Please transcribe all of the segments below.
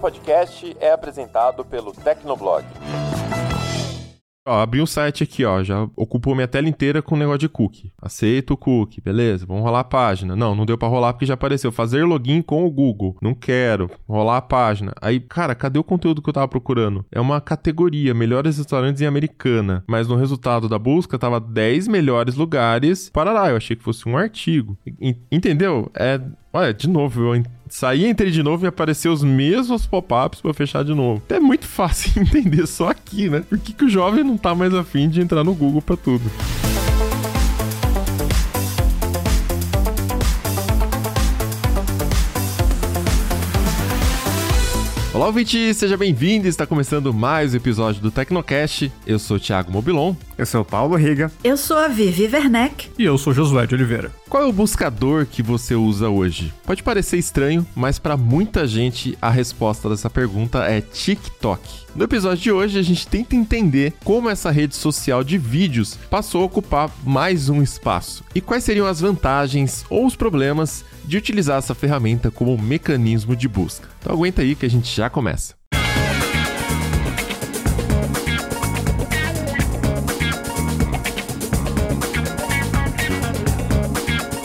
podcast é apresentado pelo Tecnoblog. Ó, abri um site aqui, ó, já ocupou minha tela inteira com o negócio de cookie. Aceito o cookie, beleza, vamos rolar a página. Não, não deu para rolar porque já apareceu fazer login com o Google. Não quero, rolar a página. Aí, cara, cadê o conteúdo que eu tava procurando? É uma categoria, melhores restaurantes em Americana, mas no resultado da busca tava 10 melhores lugares. Parará, eu achei que fosse um artigo. Entendeu? É Olha, de novo, eu saí, entrei de novo e apareceu os mesmos pop-ups para fechar de novo. É muito fácil entender só aqui, né? Por que, que o jovem não tá mais afim de entrar no Google para tudo? Olá, ouvinte, seja bem-vindo. Está começando mais um episódio do Tecnocast. Eu sou o Thiago Mobilon. Eu sou o Paulo Riga. Eu sou a Vivi Werneck. E eu sou Josué de Oliveira. Qual é o buscador que você usa hoje? Pode parecer estranho, mas para muita gente a resposta dessa pergunta é TikTok. No episódio de hoje, a gente tenta entender como essa rede social de vídeos passou a ocupar mais um espaço e quais seriam as vantagens ou os problemas de utilizar essa ferramenta como mecanismo de busca. Então aguenta aí que a gente já começa.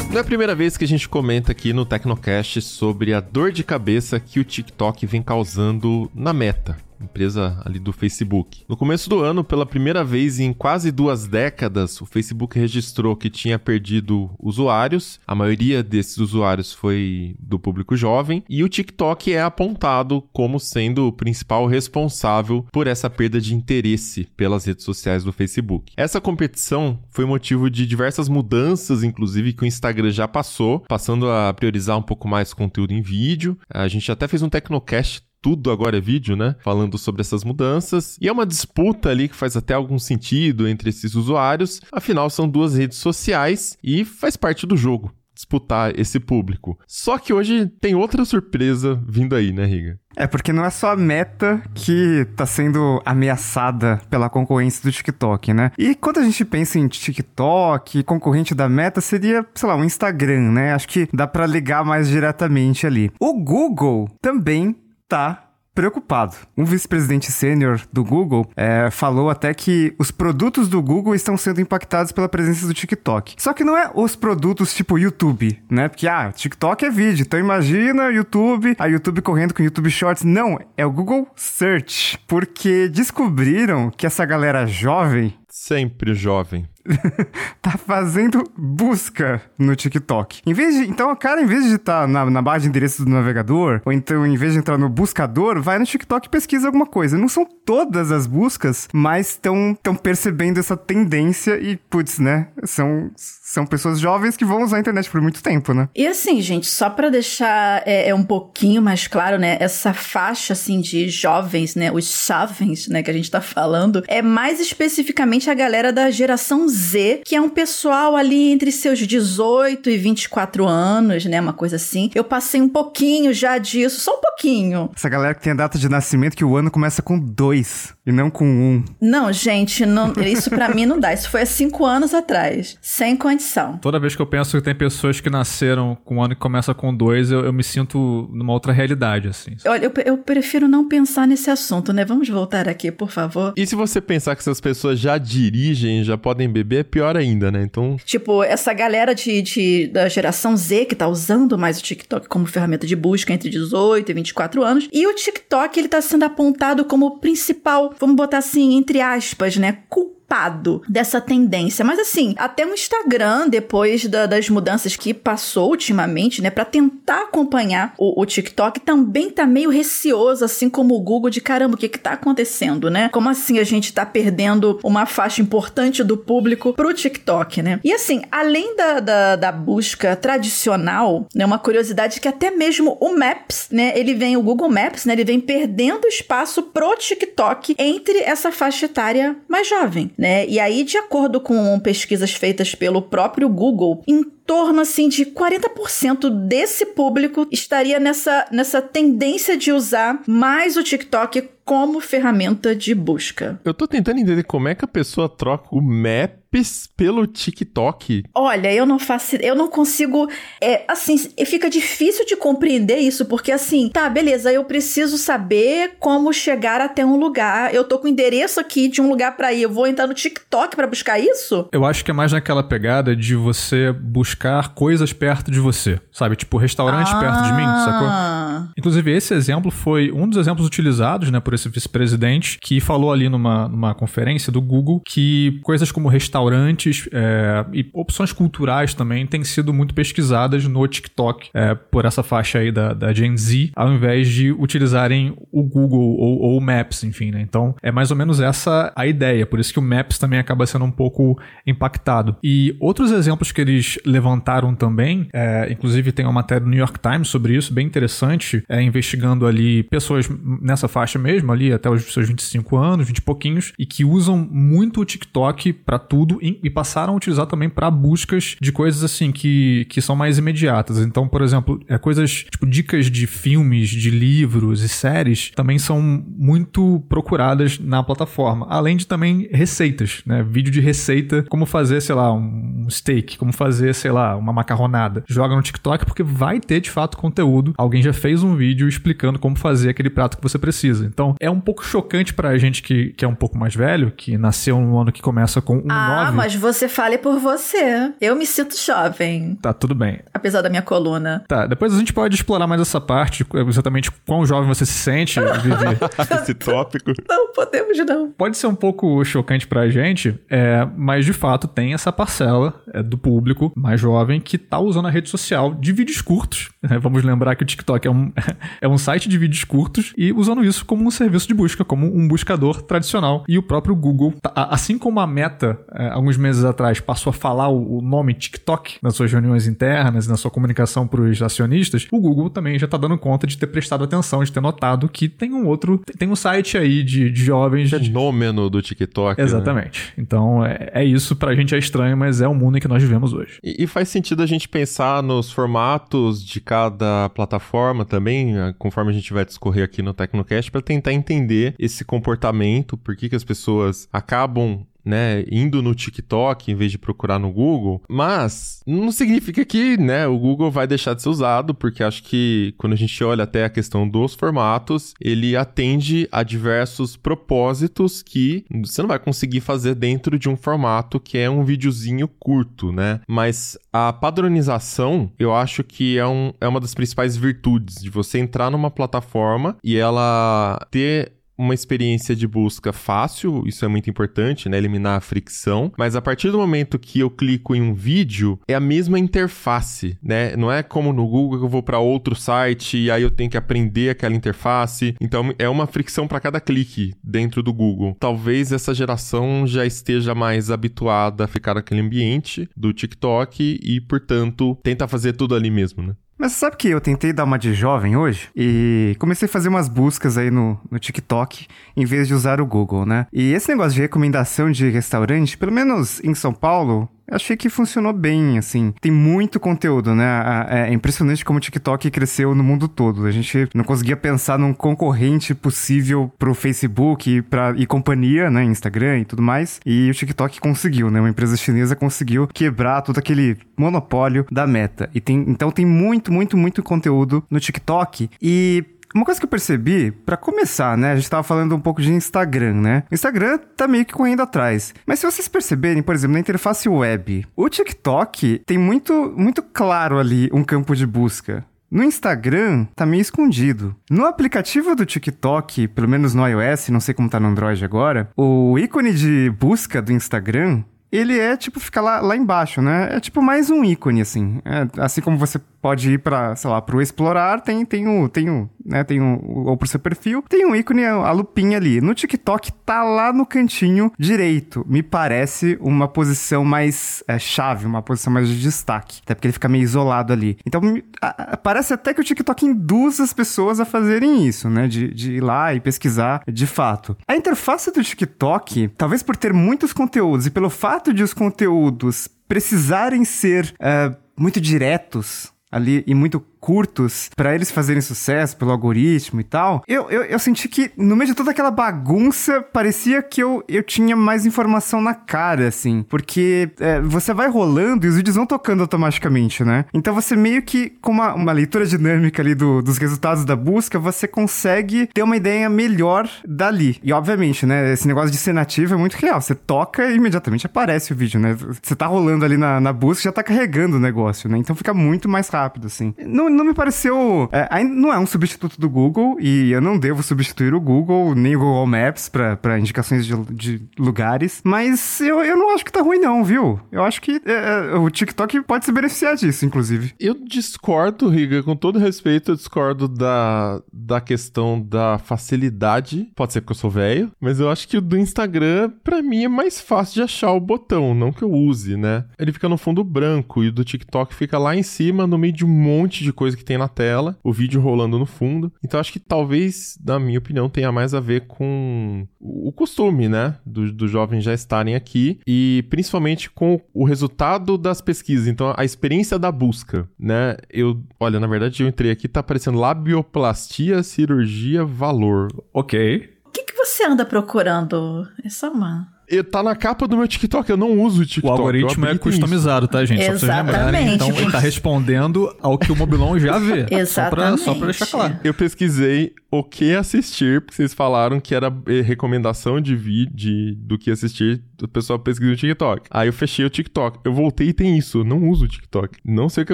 Não é a primeira vez que a gente comenta aqui no Tecnocast sobre a dor de cabeça que o TikTok vem causando na meta empresa ali do Facebook. No começo do ano, pela primeira vez em quase duas décadas, o Facebook registrou que tinha perdido usuários. A maioria desses usuários foi do público jovem e o TikTok é apontado como sendo o principal responsável por essa perda de interesse pelas redes sociais do Facebook. Essa competição foi motivo de diversas mudanças, inclusive que o Instagram já passou, passando a priorizar um pouco mais conteúdo em vídeo. A gente até fez um Tecnocast tudo agora é vídeo, né? Falando sobre essas mudanças. E é uma disputa ali que faz até algum sentido entre esses usuários. Afinal, são duas redes sociais e faz parte do jogo disputar esse público. Só que hoje tem outra surpresa vindo aí, né, Riga? É, porque não é só a meta que tá sendo ameaçada pela concorrência do TikTok, né? E quando a gente pensa em TikTok, concorrente da meta seria, sei lá, um Instagram, né? Acho que dá para ligar mais diretamente ali. O Google também tá preocupado. Um vice-presidente sênior do Google é, falou até que os produtos do Google estão sendo impactados pela presença do TikTok. Só que não é os produtos tipo YouTube, né? Porque, ah, TikTok é vídeo, então imagina YouTube, a YouTube correndo com YouTube Shorts. Não, é o Google Search. Porque descobriram que essa galera jovem. Sempre jovem tá fazendo busca no TikTok. Em vez de, então, o cara, em vez de estar tá na, na barra de endereços do navegador, ou então, em vez de entrar no buscador, vai no TikTok e pesquisa alguma coisa. Não são todas as buscas, mas estão percebendo essa tendência e, putz, né? São, são pessoas jovens que vão usar a internet por muito tempo, né? E assim, gente, só para deixar é, é, um pouquinho mais claro, né? Essa faixa, assim, de jovens, né? Os jovens, né? Que a gente tá falando, é mais especificamente a galera da geração Z, que é um pessoal ali entre seus 18 e 24 anos, né? Uma coisa assim. Eu passei um pouquinho já disso, só um pouquinho. Essa galera que tem a data de nascimento que o ano começa com dois e não com um. Não, gente, não, isso para mim não dá. Isso foi há cinco anos atrás. Sem condição. Toda vez que eu penso que tem pessoas que nasceram com um ano que começa com dois, eu, eu me sinto numa outra realidade, assim. Olha, eu, eu prefiro não pensar nesse assunto, né? Vamos voltar aqui, por favor. E se você pensar que essas pessoas já dirigem, já podem beber, é pior ainda, né? Então. Tipo, essa galera de, de, da geração Z que tá usando mais o TikTok como ferramenta de busca entre 18 e 24 anos. E o TikTok, ele tá sendo apontado como o principal, vamos botar assim, entre aspas, né? Culpado culpado dessa tendência. Mas assim, até o Instagram, depois da, das mudanças que passou ultimamente, né, para tentar acompanhar o, o, TikTok, também tá meio receoso, assim como o Google, de caramba, o que que tá acontecendo, né? Como assim a gente tá perdendo uma faixa importante do público pro TikTok, né? E assim, além da, da, da busca tradicional, né, uma curiosidade que até mesmo o Maps, né, ele vem, o Google Maps, né, ele vem perdendo espaço pro TikTok entre essa faixa etária mais jovem né? E aí, de acordo com pesquisas feitas pelo próprio Google, em torno assim de 40% desse público estaria nessa, nessa tendência de usar mais o TikTok como ferramenta de busca. Eu tô tentando entender como é que a pessoa troca o Maps pelo TikTok. Olha, eu não faço, eu não consigo, é, assim, fica difícil de compreender isso, porque assim, tá, beleza, eu preciso saber como chegar até um lugar. Eu tô com o endereço aqui de um lugar para ir, eu vou entrar no TikTok para buscar isso? Eu acho que é mais naquela pegada de você buscar coisas perto de você, sabe? Tipo, restaurante ah. perto de mim, sacou? Inclusive, esse exemplo foi um dos exemplos utilizados, né, por esse vice-presidente, que falou ali numa, numa conferência do Google que coisas como restaurantes é, e opções culturais também têm sido muito pesquisadas no TikTok é, por essa faixa aí da, da Gen Z, ao invés de utilizarem o Google ou, o Maps, enfim, né? Então, é mais ou menos essa a ideia, por isso que o Maps também acaba sendo um pouco impactado. E outros exemplos que eles levantaram também, é, inclusive tem uma matéria do New York Times sobre isso, bem interessante, é, investigando ali pessoas nessa faixa mesmo, ali até os seus 25 anos, 20 e pouquinhos, e que usam muito o TikTok para tudo e, e, passaram a utilizar também para buscas de coisas assim que, que são mais imediatas. Então, por exemplo, é, coisas tipo dicas de filmes, de livros e séries também são muito procuradas na plataforma, além de também receitas, né? Vídeo de receita, como fazer, sei lá, um steak, como fazer, sei lá, uma macarronada. Joga no TikTok porque vai ter de fato conteúdo. Alguém já fez um vídeo explicando como fazer aquele prato que você precisa. Então, é um pouco chocante pra gente que, que é um pouco mais velho, que nasceu no ano que começa com um Ah, 9. mas você fale por você. Eu me sinto jovem. Tá, tudo bem. Apesar da minha coluna. Tá, depois a gente pode explorar mais essa parte, exatamente quão jovem você se sente, Vivi. Esse tópico. Não, podemos não. Pode ser um pouco chocante pra gente, é, mas de fato tem essa parcela é, do público mais jovem que tá usando a rede social de vídeos curtos. Né? Vamos lembrar que o TikTok é um, é um site de vídeos curtos e usando isso como um serviço de busca, como um buscador tradicional. E o próprio Google, tá, assim como a Meta, é, alguns meses atrás, passou a falar o, nome TikTok nas suas reuniões internas, na sua comunicação para os acionistas, o Google também já está dando conta de ter prestado atenção, de ter notado que tem um outro, tem um site aí de, de jovens. Fenômeno do TikTok. Né? Exatamente. Né? Então é, é isso, pra gente é estranho, mas é o mundo em que nós vivemos hoje. E, e faz sentido a gente pensar nos formatos de cada plataforma também, conforme a gente vai discorrer aqui no Tecnocast, para tentar entender esse comportamento, por que, que as pessoas acabam né, indo no TikTok em vez de procurar no Google, mas não significa que, né, o Google vai deixar de ser usado, porque acho que quando a gente olha até a questão dos formatos, ele atende a diversos propósitos que você não vai conseguir fazer dentro de um formato que é um videozinho curto, né? Mas a padronização, eu acho que é, um, é uma das principais virtudes de você entrar numa plataforma e ela ter uma experiência de busca fácil, isso é muito importante, né? Eliminar a fricção. Mas a partir do momento que eu clico em um vídeo, é a mesma interface, né? Não é como no Google que eu vou para outro site e aí eu tenho que aprender aquela interface. Então é uma fricção para cada clique dentro do Google. Talvez essa geração já esteja mais habituada a ficar naquele ambiente do TikTok e, portanto, tenta fazer tudo ali mesmo, né? Mas sabe que eu tentei dar uma de jovem hoje? E comecei a fazer umas buscas aí no, no TikTok em vez de usar o Google, né? E esse negócio de recomendação de restaurante, pelo menos em São Paulo, achei que funcionou bem, assim. Tem muito conteúdo, né? É impressionante como o TikTok cresceu no mundo todo. A gente não conseguia pensar num concorrente possível pro Facebook e, pra, e companhia, né? Instagram e tudo mais. E o TikTok conseguiu, né? Uma empresa chinesa conseguiu quebrar todo aquele monopólio da meta. E tem, então tem muito, muito, muito conteúdo no TikTok. E uma coisa que eu percebi, para começar, né? A gente tava falando um pouco de Instagram, né? Instagram tá meio que correndo atrás. Mas se vocês perceberem, por exemplo, na interface web, o TikTok tem muito, muito claro ali um campo de busca. No Instagram, tá meio escondido. No aplicativo do TikTok, pelo menos no iOS, não sei como tá no Android agora, o ícone de busca do Instagram ele é tipo, fica lá, lá embaixo, né? É tipo mais um ícone, assim. É, assim como você pode ir para, sei lá, pro explorar, tem, tem o, tem o, né, tem o, ou pro seu perfil, tem um ícone, a lupinha ali. No TikTok tá lá no cantinho direito. Me parece uma posição mais é, chave, uma posição mais de destaque. Até porque ele fica meio isolado ali. Então, a, a, parece até que o TikTok induz as pessoas a fazerem isso, né? De, de ir lá e pesquisar de fato. A interface do TikTok, talvez por ter muitos conteúdos e pelo fato de os conteúdos precisarem ser uh, muito diretos ali e muito curtos para eles fazerem sucesso pelo algoritmo e tal, eu, eu, eu, senti que no meio de toda aquela bagunça, parecia que eu, eu tinha mais informação na cara, assim. Porque é, você vai rolando e os vídeos vão tocando automaticamente, né? Então você meio que, com uma, uma leitura dinâmica ali do, dos resultados da busca, você consegue ter uma ideia melhor dali. E obviamente, né? Esse negócio de ser nativo é muito real. Você toca e imediatamente aparece o vídeo, né? Você tá rolando ali na, na busca já tá carregando o negócio, né? Então fica muito mais rápido, assim. Não, não me pareceu. É, não é um substituto do Google e eu não devo substituir o Google, nem o Google Maps para indicações de, de, lugares. Mas eu, eu não acho que tá ruim, não, viu? Eu acho que é, é o TikTok pode se beneficiar disso, inclusive. Eu discordo, Riga, com todo respeito, eu discordo da, da questão da facilidade. Pode ser porque eu sou velho, mas eu acho que o do Instagram, para mim, é mais fácil de achar o botão, não que eu use, né? Ele fica no fundo branco e o do TikTok fica lá em cima, no meio de um monte de coisa que tem na tela, o vídeo rolando no fundo. Então acho que talvez, na minha opinião, tenha mais a ver com o costume, né? Dos do jovens já estarem aqui e principalmente com o resultado das pesquisas. Então a experiência da busca, né? Eu, olha, na verdade eu entrei aqui, tá aparecendo labioplastia, cirurgia, valor. Ok. O que, que você anda procurando? É só uma tá na capa do meu TikTok, eu não uso o TikTok. O algoritmo é customizado, tá, gente? Exatamente. Só pra vocês lembrarem. Então, ele tá respondendo ao que o Mobilon já vê. Exatamente. Só pra, só pra deixar claro. Eu pesquisei o que assistir, porque vocês falaram que era eh, recomendação de vídeo do que assistir, o pessoal pesquisa no TikTok. Aí eu fechei o TikTok. Eu voltei e tem isso, eu não uso o TikTok. Não sei o que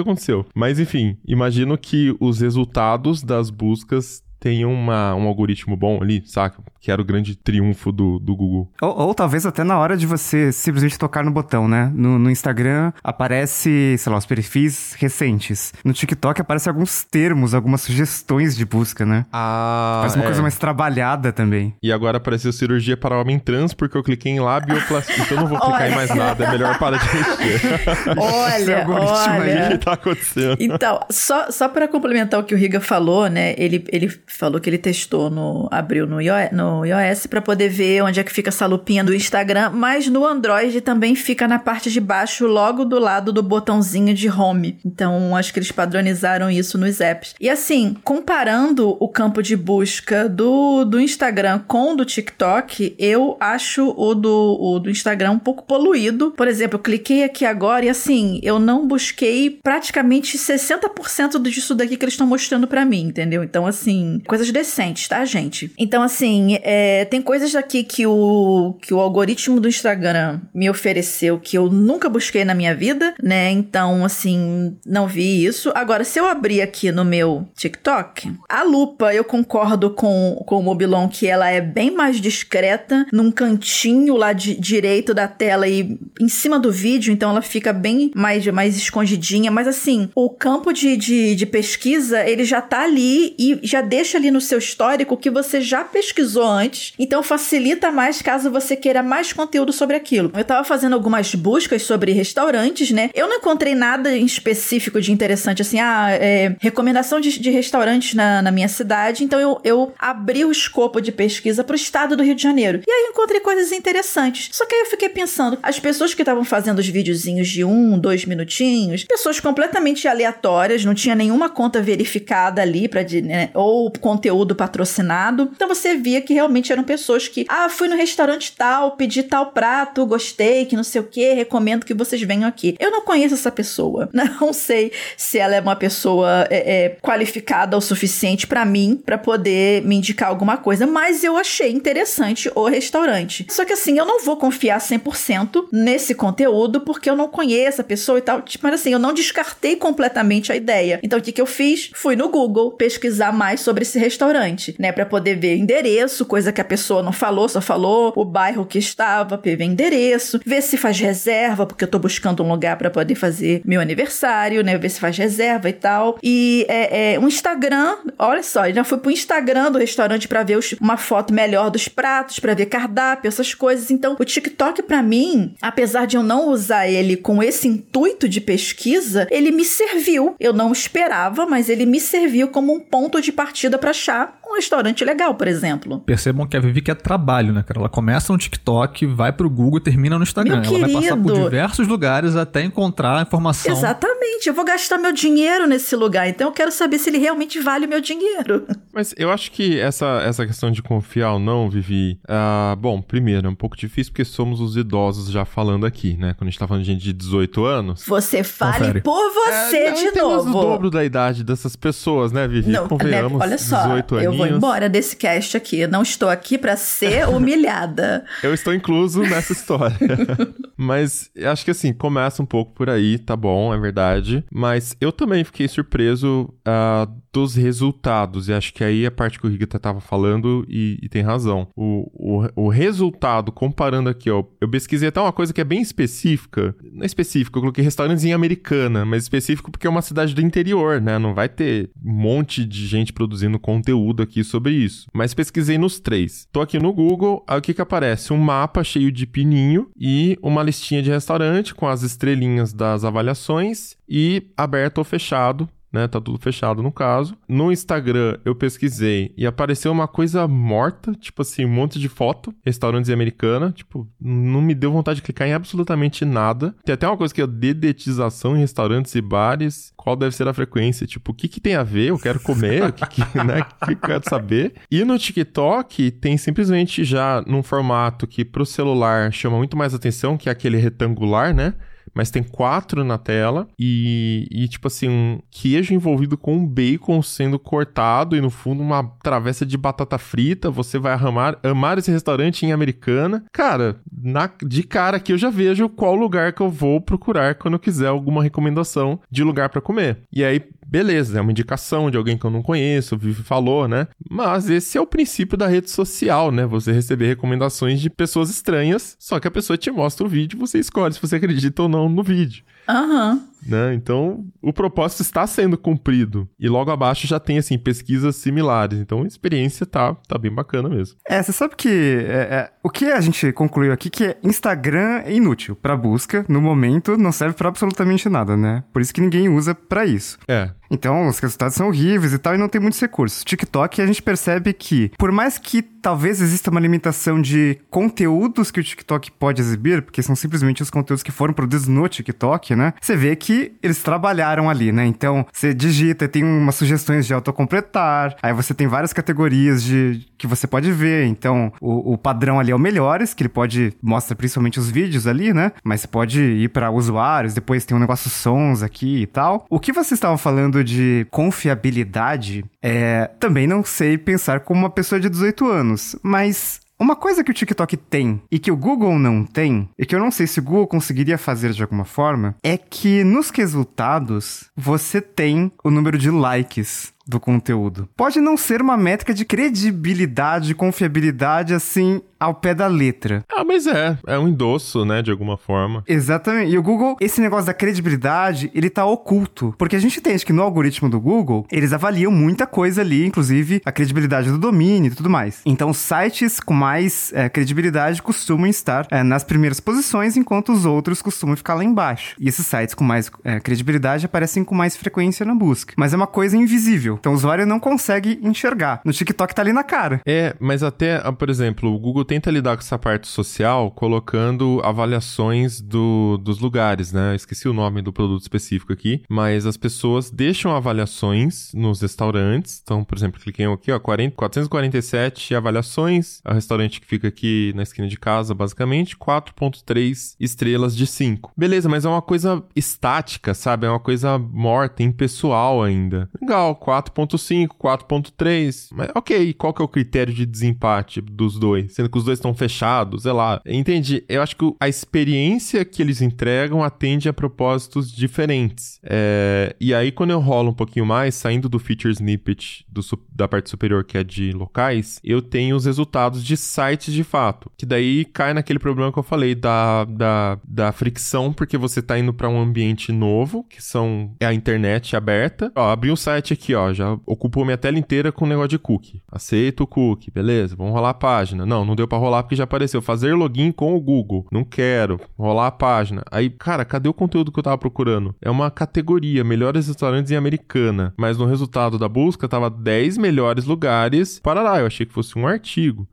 aconteceu. Mas enfim, imagino que os resultados das buscas tem uma, um algoritmo bom ali, saca? Que era o grande triunfo do, do Google. Ou, ou talvez até na hora de você simplesmente tocar no botão, né? No, no Instagram aparece, sei lá, os perfis recentes. No TikTok aparece alguns termos, algumas sugestões de busca, né? Ah. Parece uma é. coisa mais trabalhada também. E agora apareceu cirurgia para homem trans, porque eu cliquei em labioplastia. então eu não vou clicar em mais nada, é melhor parar de mexer. olha, olha. O que tá acontecendo? Então, só, só para complementar o que o Riga falou, né? Ele, ele falou que ele testou no abriu no iOS, no iOS para poder ver onde é que fica essa lupinha do Instagram, mas no Android também fica na parte de baixo, logo do lado do botãozinho de home. Então, acho que eles padronizaram isso nos apps. E assim, comparando o campo de busca do, do Instagram com o do TikTok, eu acho o do, o do Instagram um pouco poluído. Por exemplo, eu cliquei aqui agora e assim, eu não busquei praticamente 60% disso daqui que eles estão mostrando para mim, entendeu? Então, assim, coisas decentes, tá, gente? Então, assim, é, tem coisas aqui que o, que o algoritmo do Instagram me ofereceu que eu nunca busquei na minha vida, né? Então, assim, não vi isso. Agora, se eu abrir aqui no meu TikTok, a lupa, eu concordo com, com o Mobilon que ela é bem mais discreta, num cantinho lá de direito da tela e em cima do vídeo, então ela fica bem mais, mais escondidinha. Mas, assim, o campo de, de, de pesquisa, ele já tá ali e já deixa ali no seu histórico que você já pesquisou antes, então facilita mais caso você queira mais conteúdo sobre aquilo. Eu tava fazendo algumas buscas sobre restaurantes, né? Eu não encontrei nada em específico de interessante, assim, ah, é, recomendação de, de restaurantes na, na, minha cidade, então eu, eu abri o escopo de pesquisa pro estado do Rio de Janeiro. E aí encontrei coisas interessantes. Só que aí eu fiquei pensando, as pessoas que estavam fazendo os videozinhos de um, dois minutinhos, pessoas completamente aleatórias, não tinha nenhuma conta verificada ali para né, ou conteúdo patrocinado. Então você via que realmente eram pessoas que, ah, fui no restaurante tal, pedi tal prato, gostei, que não sei o que, recomendo que vocês venham aqui. Eu não conheço essa pessoa. Não sei se ela é uma pessoa é, é, qualificada o suficiente para mim para poder me indicar alguma coisa, mas eu achei interessante o restaurante. Só que assim, eu não vou confiar 100% nesse conteúdo porque eu não conheço a pessoa e tal. Mas assim, eu não descartei completamente a ideia. Então o que, que eu fiz? Fui no Google pesquisar mais sobre esse restaurante, né? Para poder ver endereço, coisa que a pessoa não falou, só falou o bairro que estava, ver endereço, ver se faz reserva, porque eu tô buscando um lugar para poder fazer meu aniversário, né? Ver se faz reserva e tal. E é, é um Instagram, olha só, eu já fui pro Instagram do restaurante para ver os, uma foto melhor dos pratos, para ver cardápio, essas coisas. Então, o TikTok para mim, apesar de eu não usar ele com esse intuito de pesquisa, ele me serviu. Eu não esperava, mas ele me serviu como um ponto de partida para achar um restaurante legal, por exemplo. Percebam que a Vivi quer trabalho, né, cara? Ela começa no TikTok, vai pro Google e termina no Instagram. Meu ela vai passar por querido. diversos lugares até encontrar a informação. Exatamente, eu vou gastar meu dinheiro nesse lugar, então eu quero saber se ele realmente vale o meu dinheiro. Mas eu acho que essa, essa questão de confiar ou não, Vivi, ah, bom, primeiro, é um pouco difícil porque somos os idosos já falando aqui, né? Quando a gente tá falando de gente de 18 anos. Você fale Confere. por você É, de temos novo. o dobro da idade dessas pessoas, né, Vivi? Não, Convenhamos, né, olha só, 18 eu vou aninhos. embora desse cast aqui. Eu não estou aqui pra ser humilhada. Eu estou incluso nessa história. Mas acho que assim, começa um pouco por aí, tá bom, é verdade. Mas eu também fiquei surpreso ah, dos resultados. E acho que aí é a parte que o Rigata tava falando e, e tem razão. O, o, o resultado, comparando aqui, ó. Eu pesquisei até uma coisa que é bem específica. Não é específica, eu coloquei restaurantes em Americana, mas específico porque é uma cidade do interior, né? Não vai ter um monte de gente produzindo conteúdo aqui sobre isso. Mas pesquisei nos três. Tô aqui no Google, aí o que que aparece? Um mapa cheio de pininho e uma listinha de restaurante com as estrelinhas das avaliações e aberto ou fechado né? Tá tudo fechado no caso. No Instagram eu pesquisei e apareceu uma coisa morta, tipo assim, um monte de foto, restaurantes americana, tipo, não me deu vontade de clicar em absolutamente nada. Tem até uma coisa que é dedetização em restaurantes e bares. Qual deve ser a frequência? Tipo, o que que tem a ver? Eu quero comer, o que que, né? O que eu quero saber? E no TikTok tem simplesmente já num formato que pro celular chama muito mais atenção, que é aquele retangular, né? Mas tem quatro na tela e, e, tipo assim, um queijo envolvido com um bacon sendo cortado e no fundo uma travessa de batata frita. Você vai amar, amar esse restaurante em Americana. Cara, na, de cara aqui eu já vejo qual lugar que eu vou procurar quando eu quiser alguma recomendação de lugar para comer. E aí, beleza, é uma indicação de alguém que eu não conheço, o Vivi falou, né? Mas esse é o princípio da rede social, né? Você receber recomendações de pessoas estranhas, só que a pessoa te mostra o vídeo e você escolhe se você acredita ou não no vídeo. Aham. Né? Então, o propósito está sendo cumprido. E logo abaixo já tem, assim, pesquisas similares. Então, a experiência tá, tá bem bacana mesmo. É, você sabe que é, é, o que a gente concluiu aqui que é Instagram é inútil para busca, no momento não serve para absolutamente nada, né? Por isso que ninguém usa para isso. É. Então, os resultados são horríveis e tal, e não tem muitos recursos. TikTok, a gente percebe que, por mais que talvez exista uma limitação de conteúdos que o TikTok pode exibir, porque são simplesmente os conteúdos que foram produzidos no TikTok, né? Você vê que eles trabalharam ali, né? Então, você digita, tem umas sugestões de autocompletar, aí você tem várias categorias de que você pode ver. Então, o, o padrão ali é o melhores, que ele pode mostra principalmente os vídeos ali, né? Mas você pode ir para usuários, depois tem um negócio sons aqui e tal. O que vocês estavam falando de confiabilidade, é, também não sei pensar como uma pessoa de 18 anos, mas uma coisa que o TikTok tem e que o Google não tem, e que eu não sei se o Google conseguiria fazer de alguma forma, é que nos resultados você tem o número de likes do conteúdo. Pode não ser uma métrica de credibilidade, confiabilidade assim ao pé da letra. Ah, mas é. É um endosso, né? De alguma forma. Exatamente. E o Google, esse negócio da credibilidade, ele tá oculto. Porque a gente entende que no algoritmo do Google, eles avaliam muita coisa ali, inclusive a credibilidade do domínio e tudo mais. Então, sites com mais é, credibilidade costumam estar é, nas primeiras posições, enquanto os outros costumam ficar lá embaixo. E esses sites com mais é, credibilidade aparecem com mais frequência na busca. Mas é uma coisa invisível. Então, o usuário não consegue enxergar. No TikTok tá ali na cara. É, mas até, ah, por exemplo, o Google tenta lidar com essa parte social colocando avaliações do, dos lugares, né? Esqueci o nome do produto específico aqui, mas as pessoas deixam avaliações nos restaurantes. Então, por exemplo, cliquei aqui, ó, 40, 447 avaliações. É o restaurante que fica aqui na esquina de casa, basicamente, 4.3 estrelas de 5. Beleza, mas é uma coisa estática, sabe? É uma coisa morta, impessoal ainda. Legal, 4.5, 4.3. Mas ok, qual que é o critério de desempate dos dois? Sendo que os dois estão fechados, sei lá. Entendi. Eu acho que a experiência que eles entregam atende a propósitos diferentes. É... E aí, quando eu rolo um pouquinho mais, saindo do feature snippet do, da parte superior, que é de locais, eu tenho os resultados de sites de fato. Que daí cai naquele problema que eu falei da, da, da fricção, porque você tá indo para um ambiente novo, que são é a internet aberta. Ó, abri um site aqui, ó, já ocupou minha tela inteira com o negócio de cookie. Aceito o cookie, beleza, vamos rolar a página. Não, não deu para rolar porque já apareceu. Fazer login com o Google. Não quero. Rolar a página. Aí, cara, cadê o conteúdo que eu tava procurando? É uma categoria, melhores restaurantes em Americana. Mas no resultado da busca tava 10 melhores lugares. para lá. eu achei que fosse um artigo.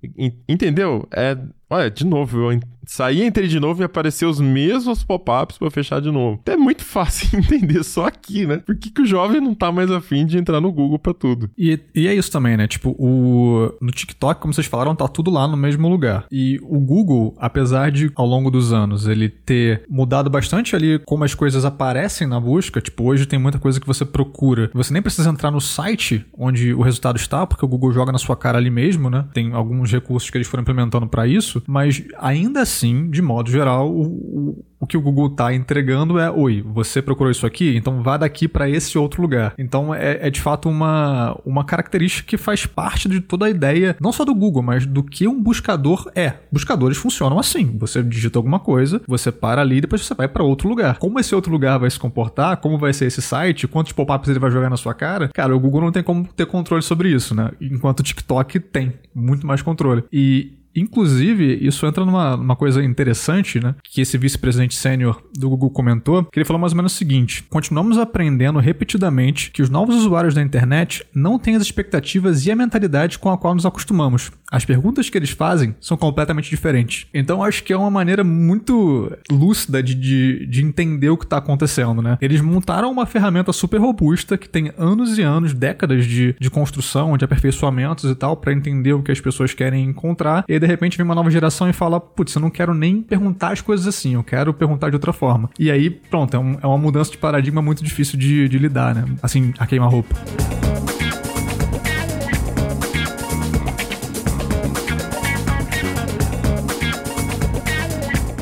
Entendeu? É Olha, de novo, eu saí, entrei de novo e apareceu os mesmos pop-ups para fechar de novo. É muito fácil entender só aqui, né? Por que, que o jovem não tá mais afim de entrar no Google para tudo? E, e é isso também, né? Tipo, o no TikTok, como vocês falaram, tá tudo lá no mesmo lugar. E o Google, apesar de ao longo dos anos ele ter mudado bastante ali como as coisas aparecem na busca, tipo, hoje tem muita coisa que você procura. Você nem precisa entrar no site onde o resultado está, porque o Google joga na sua cara ali mesmo, né? Tem alguns recursos que eles foram implementando para isso mas ainda assim, de modo geral, o, o que o Google está entregando é: oi, você procurou isso aqui? Então vá daqui para esse outro lugar. Então é, é, de fato uma, uma característica que faz parte de toda a ideia, não só do Google, mas do que um buscador é. Buscadores funcionam assim: você digita alguma coisa, você para ali e depois você vai para outro lugar. Como esse outro lugar vai se comportar, como vai ser esse site, quantos pop-ups ele vai jogar na sua cara, cara, o Google não tem como ter controle sobre isso, né? Enquanto o TikTok tem muito mais controle. E Inclusive, isso entra numa, numa coisa interessante, né? Que esse vice-presidente sênior do Google comentou, que ele falou mais ou menos o seguinte: continuamos aprendendo repetidamente que os novos usuários da internet não têm as expectativas e a mentalidade com a qual nos acostumamos. As perguntas que eles fazem são completamente diferentes. Então, acho que é uma maneira muito lúcida de, de, de entender o que está acontecendo, né? Eles montaram uma ferramenta super robusta que tem anos e anos, décadas de, de construção, de aperfeiçoamentos e tal, para entender o que as pessoas querem encontrar. E de repente vem uma nova geração e fala: putz, eu não quero nem perguntar as coisas assim, eu quero perguntar de outra forma. E aí, pronto, é, um, é uma mudança de paradigma muito difícil de, de lidar, né? Assim, a queima-roupa.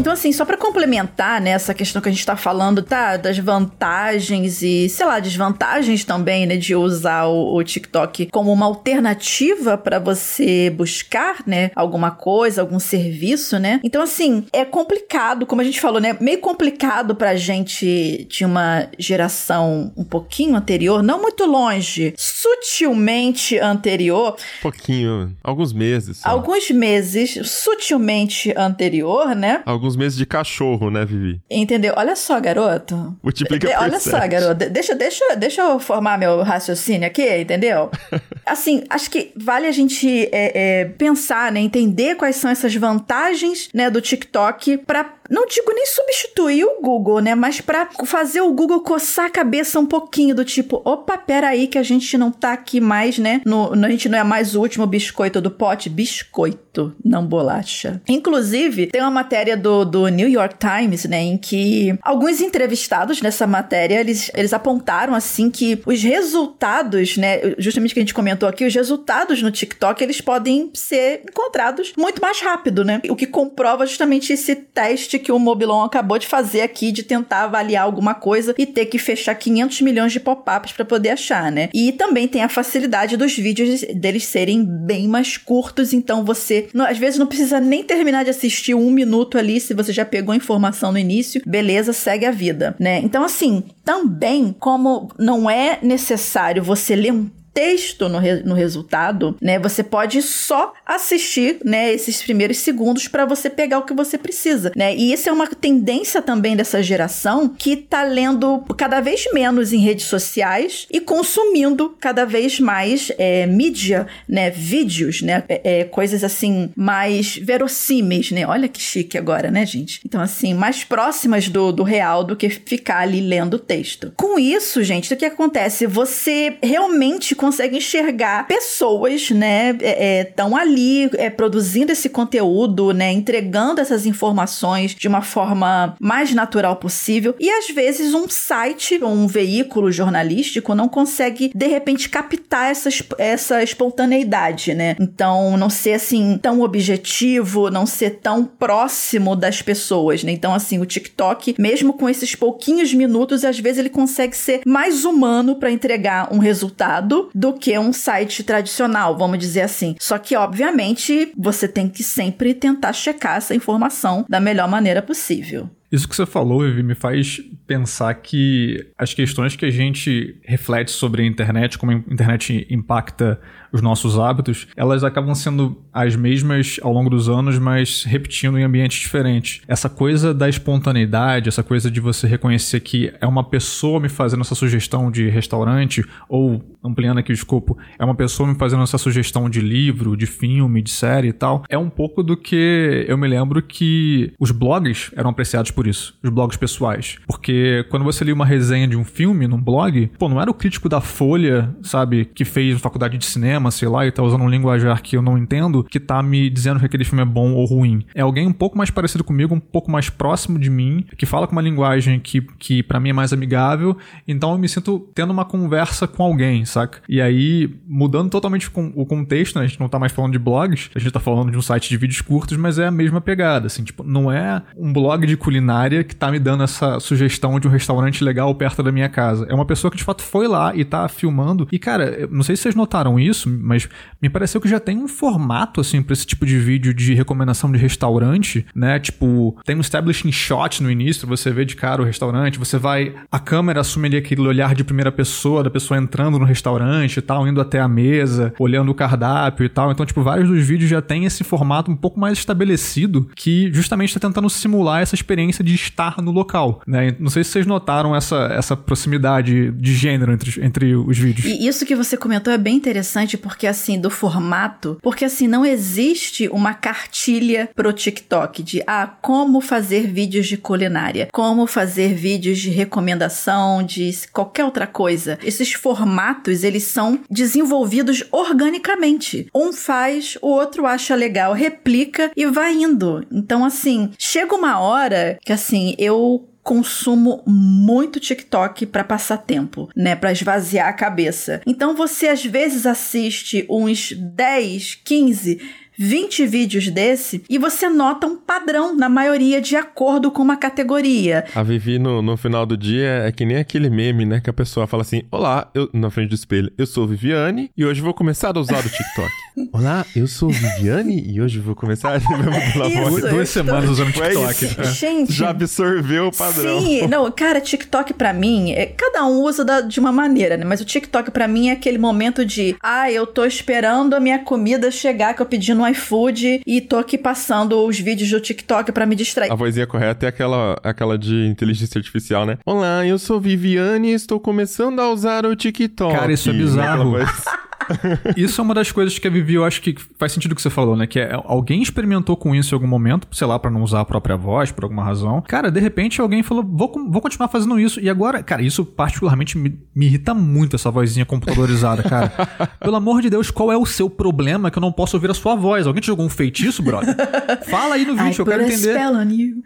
Então, assim, só para complementar né, essa questão que a gente tá falando, tá? Das vantagens e, sei lá, desvantagens também, né? De usar o, o TikTok como uma alternativa para você buscar, né? Alguma coisa, algum serviço, né? Então, assim, é complicado, como a gente falou, né? Meio complicado pra gente de uma geração um pouquinho anterior, não muito longe, sutilmente anterior. Pouquinho, alguns meses. Só. Alguns meses, sutilmente anterior, né? Alguns meses de cachorro, né, Vivi? Entendeu? Olha só, garoto. Multiplica por Olha só, garoto. Deixa, deixa, deixa eu formar meu raciocínio aqui, entendeu? assim, acho que vale a gente é, é, pensar, né, entender quais são essas vantagens, né, do TikTok para não digo nem substituir o Google, né? Mas para fazer o Google coçar a cabeça um pouquinho do tipo, opa, peraí que a gente não tá aqui mais, né? No, a gente não é mais o último biscoito do pote. Biscoito, não bolacha. Inclusive, tem uma matéria do, do New York Times, né? Em que alguns entrevistados nessa matéria, eles, eles apontaram, assim, que os resultados, né? Justamente que a gente comentou aqui, os resultados no TikTok, eles podem ser encontrados muito mais rápido, né? O que comprova justamente esse teste que o Mobilon acabou de fazer aqui de tentar avaliar alguma coisa e ter que fechar 500 milhões de pop-ups para poder achar, né? E também tem a facilidade dos vídeos deles serem bem mais curtos, então você às vezes não precisa nem terminar de assistir um minuto ali se você já pegou a informação no início, beleza, segue a vida, né? Então assim, também como não é necessário você ler um texto no, re, no resultado, né? Você pode só assistir, né, esses primeiros segundos para você pegar o que você precisa, né? E isso é uma tendência também dessa geração que tá lendo cada vez menos em redes sociais e consumindo cada vez mais é, mídia, né, vídeos, né, é, é, coisas assim mais verossímeis, né? Olha que chique agora, né, gente? Então assim, mais próximas do, do real do que ficar ali lendo o texto. Com isso, gente, o que acontece? Você realmente consegue enxergar pessoas, né, estão é, ali é, produzindo esse conteúdo, né, entregando essas informações de uma forma mais natural possível. E às vezes um site, um veículo jornalístico não consegue de repente captar essa, essa espontaneidade, né? Então não ser assim tão objetivo, não ser tão próximo das pessoas, né? Então assim, o TikTok, mesmo com esses pouquinhos minutos, às vezes ele consegue ser mais humano para entregar um resultado do que um site tradicional, vamos dizer assim. Só que, obviamente, você tem que sempre tentar checar essa informação da melhor maneira possível. Isso que você falou, Vivi, me faz pensar que as questões que a gente reflete sobre a internet, como a internet impacta os nossos hábitos, elas acabam sendo as mesmas ao longo dos anos, mas repetindo em ambientes diferentes. Essa coisa da espontaneidade, essa coisa de você reconhecer que é uma pessoa me fazendo essa sugestão de restaurante, ou ampliando aqui o escopo, é uma pessoa me fazendo essa sugestão de livro, de filme, de série e tal, é um pouco do que eu me lembro que os blogs eram apreciados por isso, os blogs pessoais. Porque quando você lia uma resenha de um filme num blog, pô, não era o crítico da Folha, sabe, que fez faculdade de cinema, sei lá, e tá usando um linguajar que eu não entendo, que tá me dizendo que aquele filme é bom ou ruim. É alguém um pouco mais parecido comigo, um pouco mais próximo de mim, que fala com uma linguagem que, que para mim é mais amigável, então eu me sinto tendo uma conversa com alguém, saca? E aí, mudando totalmente o contexto, né? a gente não tá mais falando de blogs, a gente tá falando de um site de vídeos curtos, mas é a mesma pegada, assim, tipo, não é um blog de culinária que tá me dando essa sugestão de um restaurante legal perto da minha casa. É uma pessoa que de fato foi lá e tá filmando. E cara, não sei se vocês notaram isso, mas me pareceu que já tem um formato, assim, pra esse tipo de vídeo de recomendação de restaurante, né? Tipo, tem um establishing shot no início, você vê de cara o restaurante, você vai. A câmera assume ali aquele olhar de primeira pessoa, da pessoa entrando no restaurante e tal, indo até a mesa, olhando o cardápio e tal. Então, tipo, vários dos vídeos já tem esse formato um pouco mais estabelecido que justamente está tentando simular essa experiência de estar no local, né? Não sei se vocês notaram essa, essa proximidade de gênero entre, entre os vídeos. E isso que você comentou é bem interessante porque, assim, do formato, porque, assim, não existe uma cartilha pro TikTok de, ah, como fazer vídeos de culinária, como fazer vídeos de recomendação, de qualquer outra coisa. Esses formatos, eles são desenvolvidos organicamente. Um faz, o outro acha legal, replica e vai indo. Então, assim, chega uma hora que, assim, eu consumo muito TikTok para passar tempo, né, para esvaziar a cabeça. Então você às vezes assiste uns 10, 15 20 vídeos desse e você nota um padrão na maioria de acordo com uma categoria. A Vivi no, no final do dia é que nem aquele meme, né? Que a pessoa fala assim: Olá, eu, na frente do espelho, eu sou Viviane e hoje vou começar a usar o TikTok. Olá, eu sou Viviane e hoje vou começar. Isso, Duas semanas usando TikTok. É Gente, já absorveu o padrão. Sim, não, cara, TikTok para mim, é, cada um usa da, de uma maneira, né? Mas o TikTok para mim é aquele momento de, ah, eu tô esperando a minha comida chegar que eu pedi no iFood e tô aqui passando os vídeos do TikTok para me distrair. A vozinha correta é aquela, aquela de inteligência artificial, né? Olá, eu sou Viviane e estou começando a usar o TikTok. Cara, isso é bizarro. isso é uma das coisas que a Vivi, eu acho que faz sentido o que você falou, né? Que é, alguém experimentou com isso em algum momento, sei lá, para não usar a própria voz, por alguma razão. Cara, de repente alguém falou, vou, vou continuar fazendo isso. E agora, cara, isso particularmente me, me irrita muito, essa vozinha computadorizada, cara. Pelo amor de Deus, qual é o seu problema que eu não posso ouvir a sua voz? Alguém te jogou um feitiço, brother? Fala aí no vídeo, eu quero entender.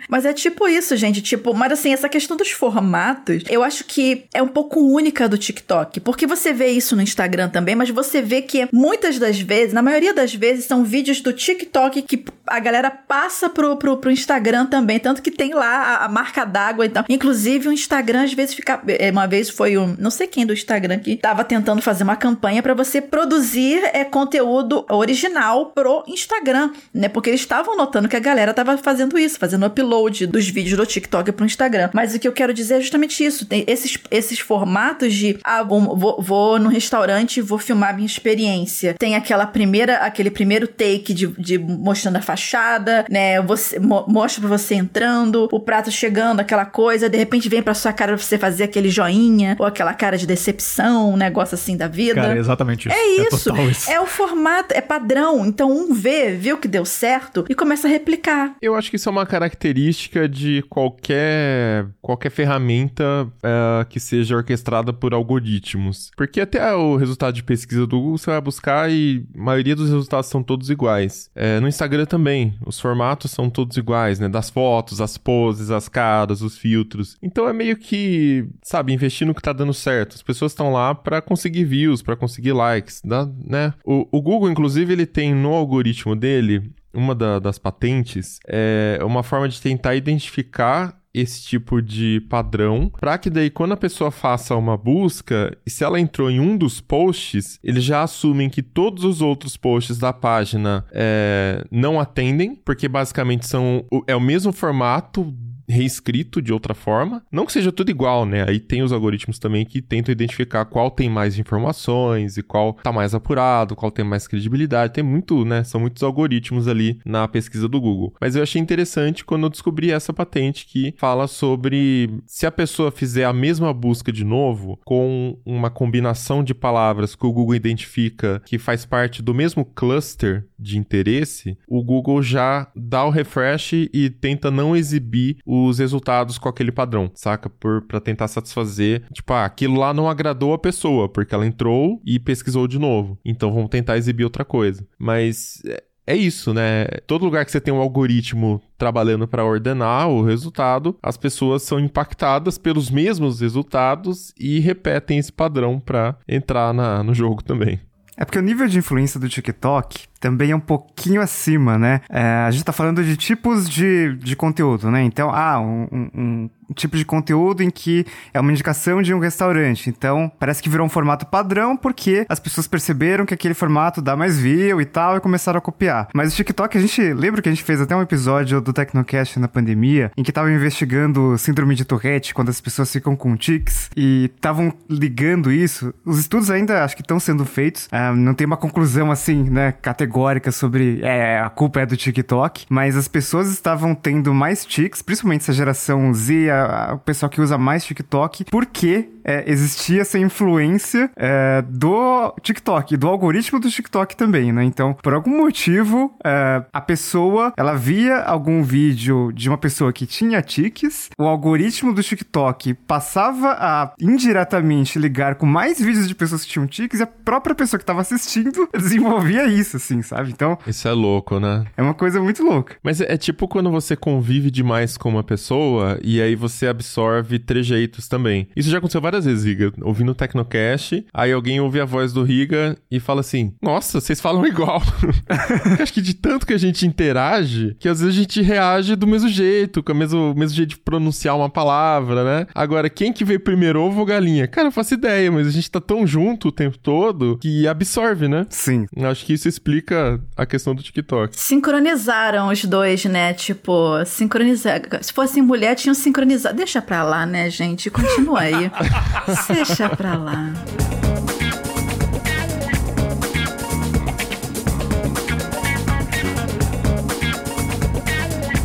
Mas é tipo isso, gente. Tipo, mas assim, essa questão dos formatos, eu acho que é um pouco única do TikTok. Porque você vê isso no Instagram também, mas você você vê que muitas das vezes, na maioria das vezes, são vídeos do TikTok que a galera passa pro, pro, pro Instagram também. Tanto que tem lá a, a marca d'água e então. tal. Inclusive, o Instagram às vezes fica. É, uma vez foi um. Não sei quem do Instagram que tava tentando fazer uma campanha para você produzir é, conteúdo original pro Instagram, né? Porque eles estavam notando que a galera tava fazendo isso, fazendo upload dos vídeos do TikTok pro Instagram. Mas o que eu quero dizer é justamente isso. Tem esses, esses formatos de. Ah, vou, vou, no restaurante vou filmar minha experiência. Tem aquela primeira, aquele primeiro take de, de mostrando a fachada, né? Você mo, mostra pra você entrando, o prato chegando, aquela coisa, de repente vem pra sua cara pra você fazer aquele joinha, ou aquela cara de decepção, um negócio assim da vida. Cara, é exatamente isso. É, é isso. É, isso. é o formato, é padrão. Então um vê, viu que deu certo e começa a replicar. Eu acho que isso é uma característica de qualquer qualquer ferramenta é, que seja orquestrada por algoritmos. Porque até o resultado de pesquisa do Google você vai buscar e a maioria dos resultados são todos iguais. É, no Instagram também, os formatos são todos iguais, né? Das fotos, as poses, as caras, os filtros. Então é meio que, sabe, investir no que tá dando certo. As pessoas estão lá para conseguir views, para conseguir likes, né? O, o Google, inclusive, ele tem no algoritmo dele uma da, das patentes é uma forma de tentar identificar esse tipo de padrão, para que daí quando a pessoa faça uma busca, e se ela entrou em um dos posts, eles já assumem que todos os outros posts da página é, não atendem, porque basicamente são é o mesmo formato reescrito de outra forma. Não que seja tudo igual, né? Aí tem os algoritmos também que tentam identificar qual tem mais informações e qual tá mais apurado, qual tem mais credibilidade. Tem muito, né? São muitos algoritmos ali na pesquisa do Google. Mas eu achei interessante quando eu descobri essa patente que fala sobre se a pessoa fizer a mesma busca de novo com uma combinação de palavras que o Google identifica que faz parte do mesmo cluster de interesse, o Google já dá o refresh e tenta não exibir os resultados com aquele padrão, saca? Por tentar satisfazer, tipo, ah, aquilo lá não agradou a pessoa, porque ela entrou e pesquisou de novo. Então vamos tentar exibir outra coisa. Mas é, é isso, né? Todo lugar que você tem um algoritmo trabalhando para ordenar o resultado, as pessoas são impactadas pelos mesmos resultados e repetem esse padrão para entrar na, no jogo também. É porque o nível de influência do TikTok também é um pouquinho acima, né? É, a gente tá falando de tipos de, de conteúdo, né? Então, ah, um, um, um, tipo de conteúdo em que é uma indicação de um restaurante. Então, parece que virou um formato padrão porque as pessoas perceberam que aquele formato dá mais view e tal e começaram a copiar. Mas o TikTok, a gente lembra que a gente fez até um episódio do Tecnocast na pandemia em que tava investigando síndrome de Tourette quando as pessoas ficam com tics e estavam ligando isso. Os estudos ainda acho que estão sendo feitos. Ah, não tem uma conclusão assim, né, categórica categórica sobre é, a culpa é do TikTok, mas as pessoas estavam tendo mais tics, principalmente essa geração Z, a, a, o pessoal que usa mais TikTok, porque é, existia essa influência é, do TikTok, do algoritmo do TikTok também, né? Então, por algum motivo, é, a pessoa, ela via algum vídeo de uma pessoa que tinha tics, o algoritmo do TikTok passava a indiretamente ligar com mais vídeos de pessoas que tinham tics e a própria pessoa que estava assistindo desenvolvia isso, assim, sabe? Então... Isso é louco, né? É uma coisa muito louca. Mas é, é tipo quando você convive demais com uma pessoa e aí você absorve trejeitos também. Isso já aconteceu várias várias vezes, Riga, ouvindo o Tecnocast, aí alguém ouve a voz do Riga e fala assim: Nossa, vocês falam igual. Acho que de tanto que a gente interage, que às vezes a gente reage do mesmo jeito, com o mesmo, mesmo jeito de pronunciar uma palavra, né? Agora, quem que veio primeiro, ovo ou galinha? Cara, eu faço ideia, mas a gente tá tão junto o tempo todo que absorve, né? Sim. Acho que isso explica a questão do TikTok. Sincronizaram os dois, né? Tipo, sincronizar. Se fosse mulher, tinham sincronizado. Deixa pra lá, né, gente? Continua aí. Deixa pra lá.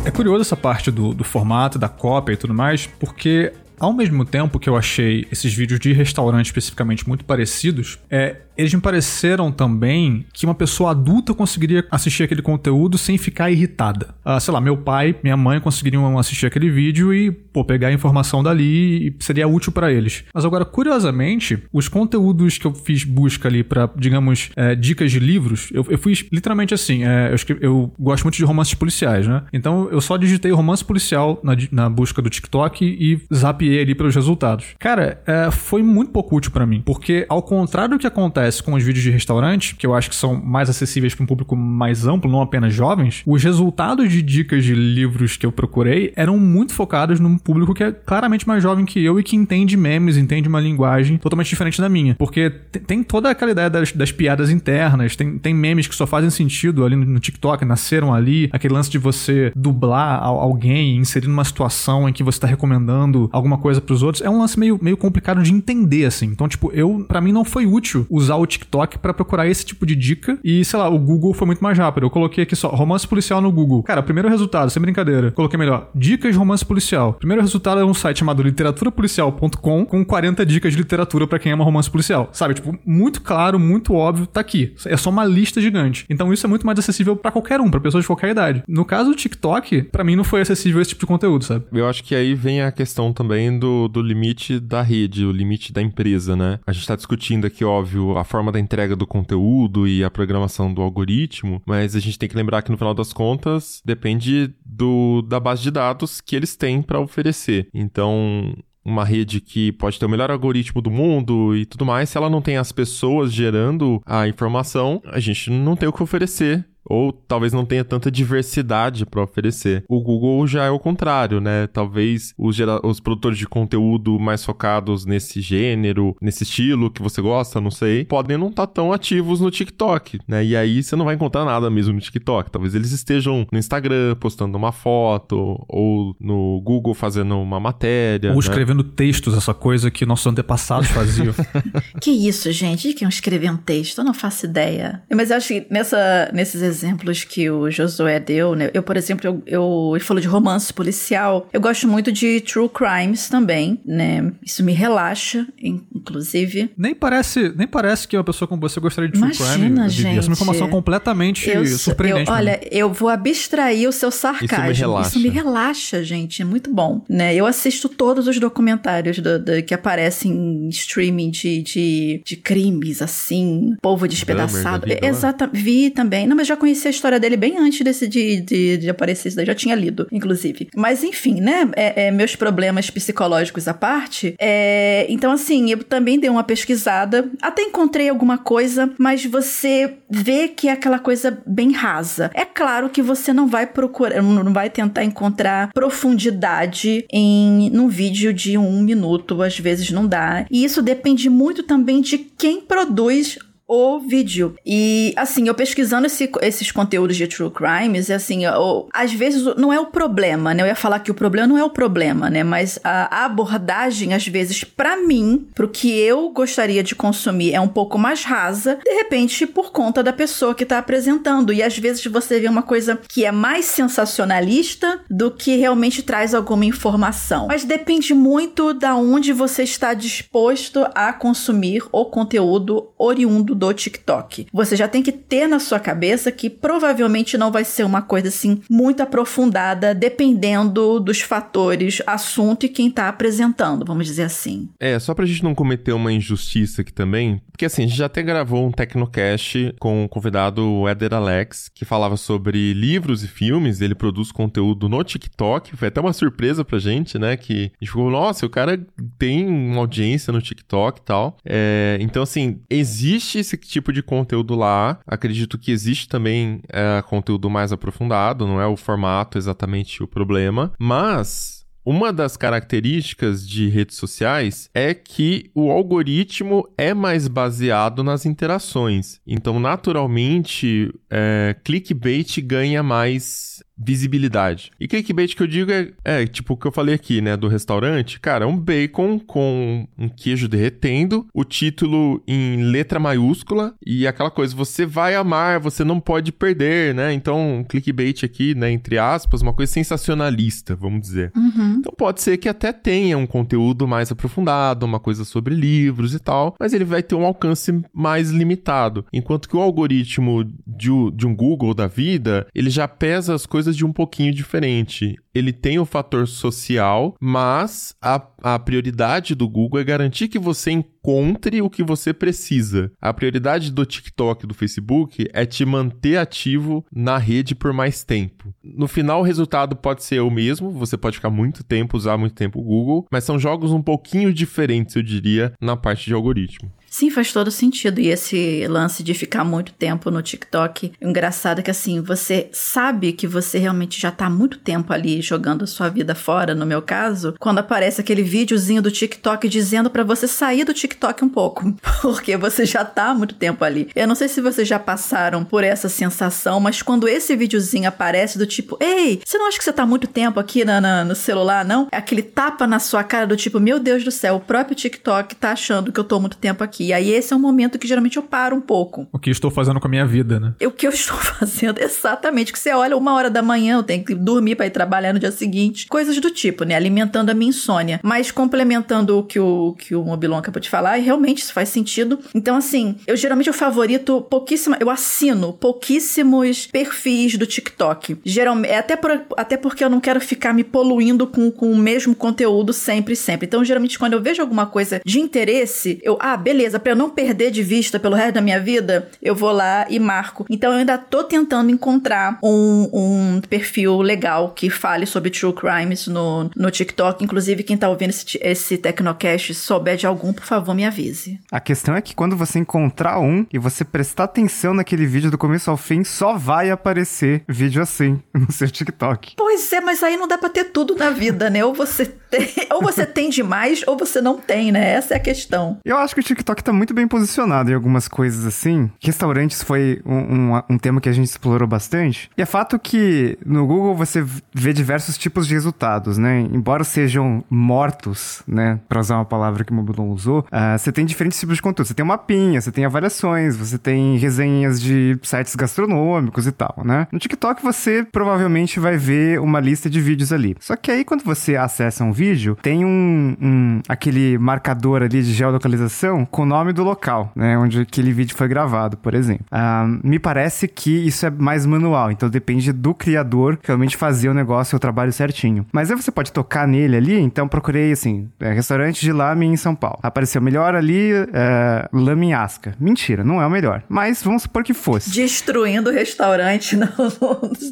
É curioso essa parte do, do formato, da cópia e tudo mais, porque ao mesmo tempo que eu achei esses vídeos de restaurante especificamente muito parecidos, é, eles me pareceram também que uma pessoa adulta conseguiria assistir aquele conteúdo sem ficar irritada. Ah, sei lá, meu pai, minha mãe conseguiriam assistir aquele vídeo e, pô, pegar a informação dali e seria útil para eles. Mas agora, curiosamente, os conteúdos que eu fiz busca ali para, digamos, é, dicas de livros, eu, eu fiz literalmente assim. É, eu, escrevi, eu, gosto muito de romances policiais, né? Então eu só digitei romance policial na, na busca do TikTok e zapiei ali pelos resultados. Cara, é, foi muito pouco útil para mim, porque ao contrário do que acontece acontece com os vídeos de restaurante, que eu acho que são mais acessíveis para um público mais amplo, não apenas jovens, os resultados de dicas de livros que eu procurei eram muito focados num público que é claramente mais jovem que eu e que entende memes, entende uma linguagem totalmente diferente da minha. Porque tem toda aquela ideia das, das piadas internas, tem, tem memes que só fazem sentido ali no, TikTok, nasceram ali, aquele lance de você dublar alguém, inserir numa situação em que você está recomendando alguma coisa para os outros, é um lance meio, meio complicado de entender, assim. Então, tipo, eu, para mim não foi útil usar o TikTok para procurar esse tipo de dica. E, sei lá, o Google foi muito mais rápido. Eu coloquei aqui só romance policial no Google. Cara, primeiro resultado, sem brincadeira. Coloquei melhor, dicas de romance policial. Primeiro resultado é um site chamado literaturapolicial.com com 40 dicas de literatura para quem ama romance policial. Sabe, tipo, muito claro, muito óbvio, tá aqui. É só uma lista gigante. Então isso é muito mais acessível para qualquer um, para pessoas de qualquer idade. No caso do TikTok, para mim não foi acessível esse tipo de conteúdo, sabe? Eu acho que aí vem a questão também do, do limite da rede, o limite da empresa, né? A gente tá discutindo aqui, óbvio, a forma da entrega do conteúdo e a programação do algoritmo, mas a gente tem que lembrar que no final das contas depende do, da base de dados que eles têm para oferecer. Então, uma rede que pode ter o melhor algoritmo do mundo e tudo mais, se ela não tem as pessoas gerando a informação, a gente não tem o que oferecer ou talvez não tenha tanta diversidade para oferecer. O Google já é o contrário, né? Talvez os, gera... os produtores de conteúdo mais focados nesse gênero, nesse estilo que você gosta, não sei, podem não estar tá tão ativos no TikTok, né? E aí você não vai encontrar nada mesmo no TikTok. Talvez eles estejam no Instagram postando uma foto, ou no Google fazendo uma matéria. Ou né? escrevendo textos, essa coisa que nossos antepassados faziam. que isso, gente? De que escrever um texto? Eu não faço ideia. Mas eu acho que nessa, nesses exemplos que o Josué deu, né? Eu, por exemplo, eu, eu, ele falou de romance policial. Eu gosto muito de true crimes também, né? Isso me relaxa, inclusive. Nem parece, nem parece que uma pessoa como você gostaria de true Imagina, crime. Gente, Essa é uma informação completamente eu, surpreendente. Eu, olha, eu vou abstrair o seu sarcasmo. Isso me relaxa, Isso me relaxa gente. É muito bom, né? Eu assisto todos os documentários do, do, que aparecem em streaming de, de, de crimes, assim, povo despedaçado. Exatamente. Vi também. Não, mas já conheci a história dele bem antes desse de, de, de aparecer isso daí. Já tinha lido, inclusive. Mas enfim, né? É, é, meus problemas psicológicos à parte. É, então, assim, eu também dei uma pesquisada. Até encontrei alguma coisa, mas você vê que é aquela coisa bem rasa. É claro que você não vai procurar, não vai tentar encontrar profundidade em num vídeo de um minuto, às vezes não dá. E isso depende muito também de quem produz o vídeo. E, assim, eu pesquisando esse, esses conteúdos de true crimes, assim, eu, às vezes não é o problema, né? Eu ia falar que o problema não é o problema, né? Mas a, a abordagem, às vezes, para mim, pro que eu gostaria de consumir, é um pouco mais rasa, de repente, por conta da pessoa que tá apresentando. E às vezes você vê uma coisa que é mais sensacionalista do que realmente traz alguma informação. Mas depende muito da onde você está disposto a consumir o conteúdo oriundo do TikTok. Você já tem que ter na sua cabeça que provavelmente não vai ser uma coisa assim muito aprofundada, dependendo dos fatores, assunto e quem tá apresentando, vamos dizer assim. É, só pra gente não cometer uma injustiça aqui também, porque assim, a gente já até gravou um Tecnocast com o convidado Eder Alex, que falava sobre livros e filmes, ele produz conteúdo no TikTok, foi até uma surpresa pra gente, né, que a gente ficou, nossa, o cara tem uma audiência no TikTok e tal. É, então, assim, existe esse tipo de conteúdo lá. Acredito que existe também é, conteúdo mais aprofundado, não é o formato exatamente o problema, mas uma das características de redes sociais é que o algoritmo é mais baseado nas interações. Então, naturalmente, é, clickbait ganha mais visibilidade. E clickbait que eu digo é, é, tipo o que eu falei aqui, né, do restaurante. Cara, é um bacon com um queijo derretendo, o título em letra maiúscula e aquela coisa, você vai amar, você não pode perder, né? Então, um clickbait aqui, né, entre aspas, uma coisa sensacionalista, vamos dizer. Uhum. Então, pode ser que até tenha um conteúdo mais aprofundado, uma coisa sobre livros e tal, mas ele vai ter um alcance mais limitado. Enquanto que o algoritmo de, de um Google da vida, ele já pesa as coisas de um pouquinho diferente. Ele tem o fator social, mas a, a prioridade do Google é garantir que você encontre o que você precisa. A prioridade do TikTok do Facebook é te manter ativo na rede por mais tempo. No final, o resultado pode ser o mesmo, você pode ficar muito tempo, usar muito tempo o Google, mas são jogos um pouquinho diferentes, eu diria, na parte de algoritmo. Sim, faz todo sentido. E esse lance de ficar muito tempo no TikTok, engraçado é que assim, você sabe que você realmente já tá muito tempo ali jogando a sua vida fora, no meu caso, quando aparece aquele videozinho do TikTok dizendo para você sair do TikTok um pouco, porque você já tá muito tempo ali. Eu não sei se vocês já passaram por essa sensação, mas quando esse videozinho aparece do tipo, ei, você não acha que você tá muito tempo aqui na, na, no celular, não? É aquele tapa na sua cara do tipo, meu Deus do céu, o próprio TikTok tá achando que eu tô muito tempo aqui. E aí esse é um momento que geralmente eu paro um pouco. O que estou fazendo com a minha vida, né? O que eu estou fazendo, exatamente. Que você olha uma hora da manhã, eu tenho que dormir para ir trabalhar no dia seguinte. Coisas do tipo, né? Alimentando a minha insônia. Mas complementando o que o, que o Mobilon acabou de falar, e realmente isso faz sentido. Então, assim, eu geralmente eu favorito pouquíssima, eu assino pouquíssimos perfis do TikTok. Geralmente, até, por, até porque eu não quero ficar me poluindo com, com o mesmo conteúdo sempre, sempre. Então, geralmente, quando eu vejo alguma coisa de interesse, eu, ah, beleza, coisa, para eu não perder de vista pelo resto da minha vida, eu vou lá e marco. Então eu ainda tô tentando encontrar um, um perfil legal que fale sobre true crimes no, no TikTok. Inclusive, quem tá ouvindo esse, esse Tecnocast souber de algum, por favor, me avise. A questão é que quando você encontrar um e você prestar atenção naquele vídeo do começo ao fim, só vai aparecer vídeo assim no seu TikTok. Pois é, mas aí não dá pra ter tudo na vida, né? Ou você tem, ou você tem demais, ou você não tem, né? Essa é a questão. Eu acho que o TikTok tá muito bem posicionado em algumas coisas assim. Restaurantes foi um, um, um tema que a gente explorou bastante. E é fato que no Google você vê diversos tipos de resultados, né? Embora sejam mortos, né? Pra usar uma palavra que o Mobilon usou, uh, você tem diferentes tipos de conteúdo. Você tem mapinha, você tem avaliações, você tem resenhas de sites gastronômicos e tal, né? No TikTok você provavelmente vai ver uma lista de vídeos ali. Só que aí quando você acessa um vídeo, tem um, um aquele marcador ali de geolocalização com o nome do local, né? Onde aquele vídeo foi gravado, por exemplo. Uh, me parece que isso é mais manual, então depende do criador realmente fazer o negócio, o trabalho certinho. Mas aí você pode tocar nele ali, então procurei assim, é, restaurante de lamen em São Paulo. Apareceu melhor ali, é, lamen asca. Mentira, não é o melhor. Mas vamos supor que fosse. Destruindo o restaurante não,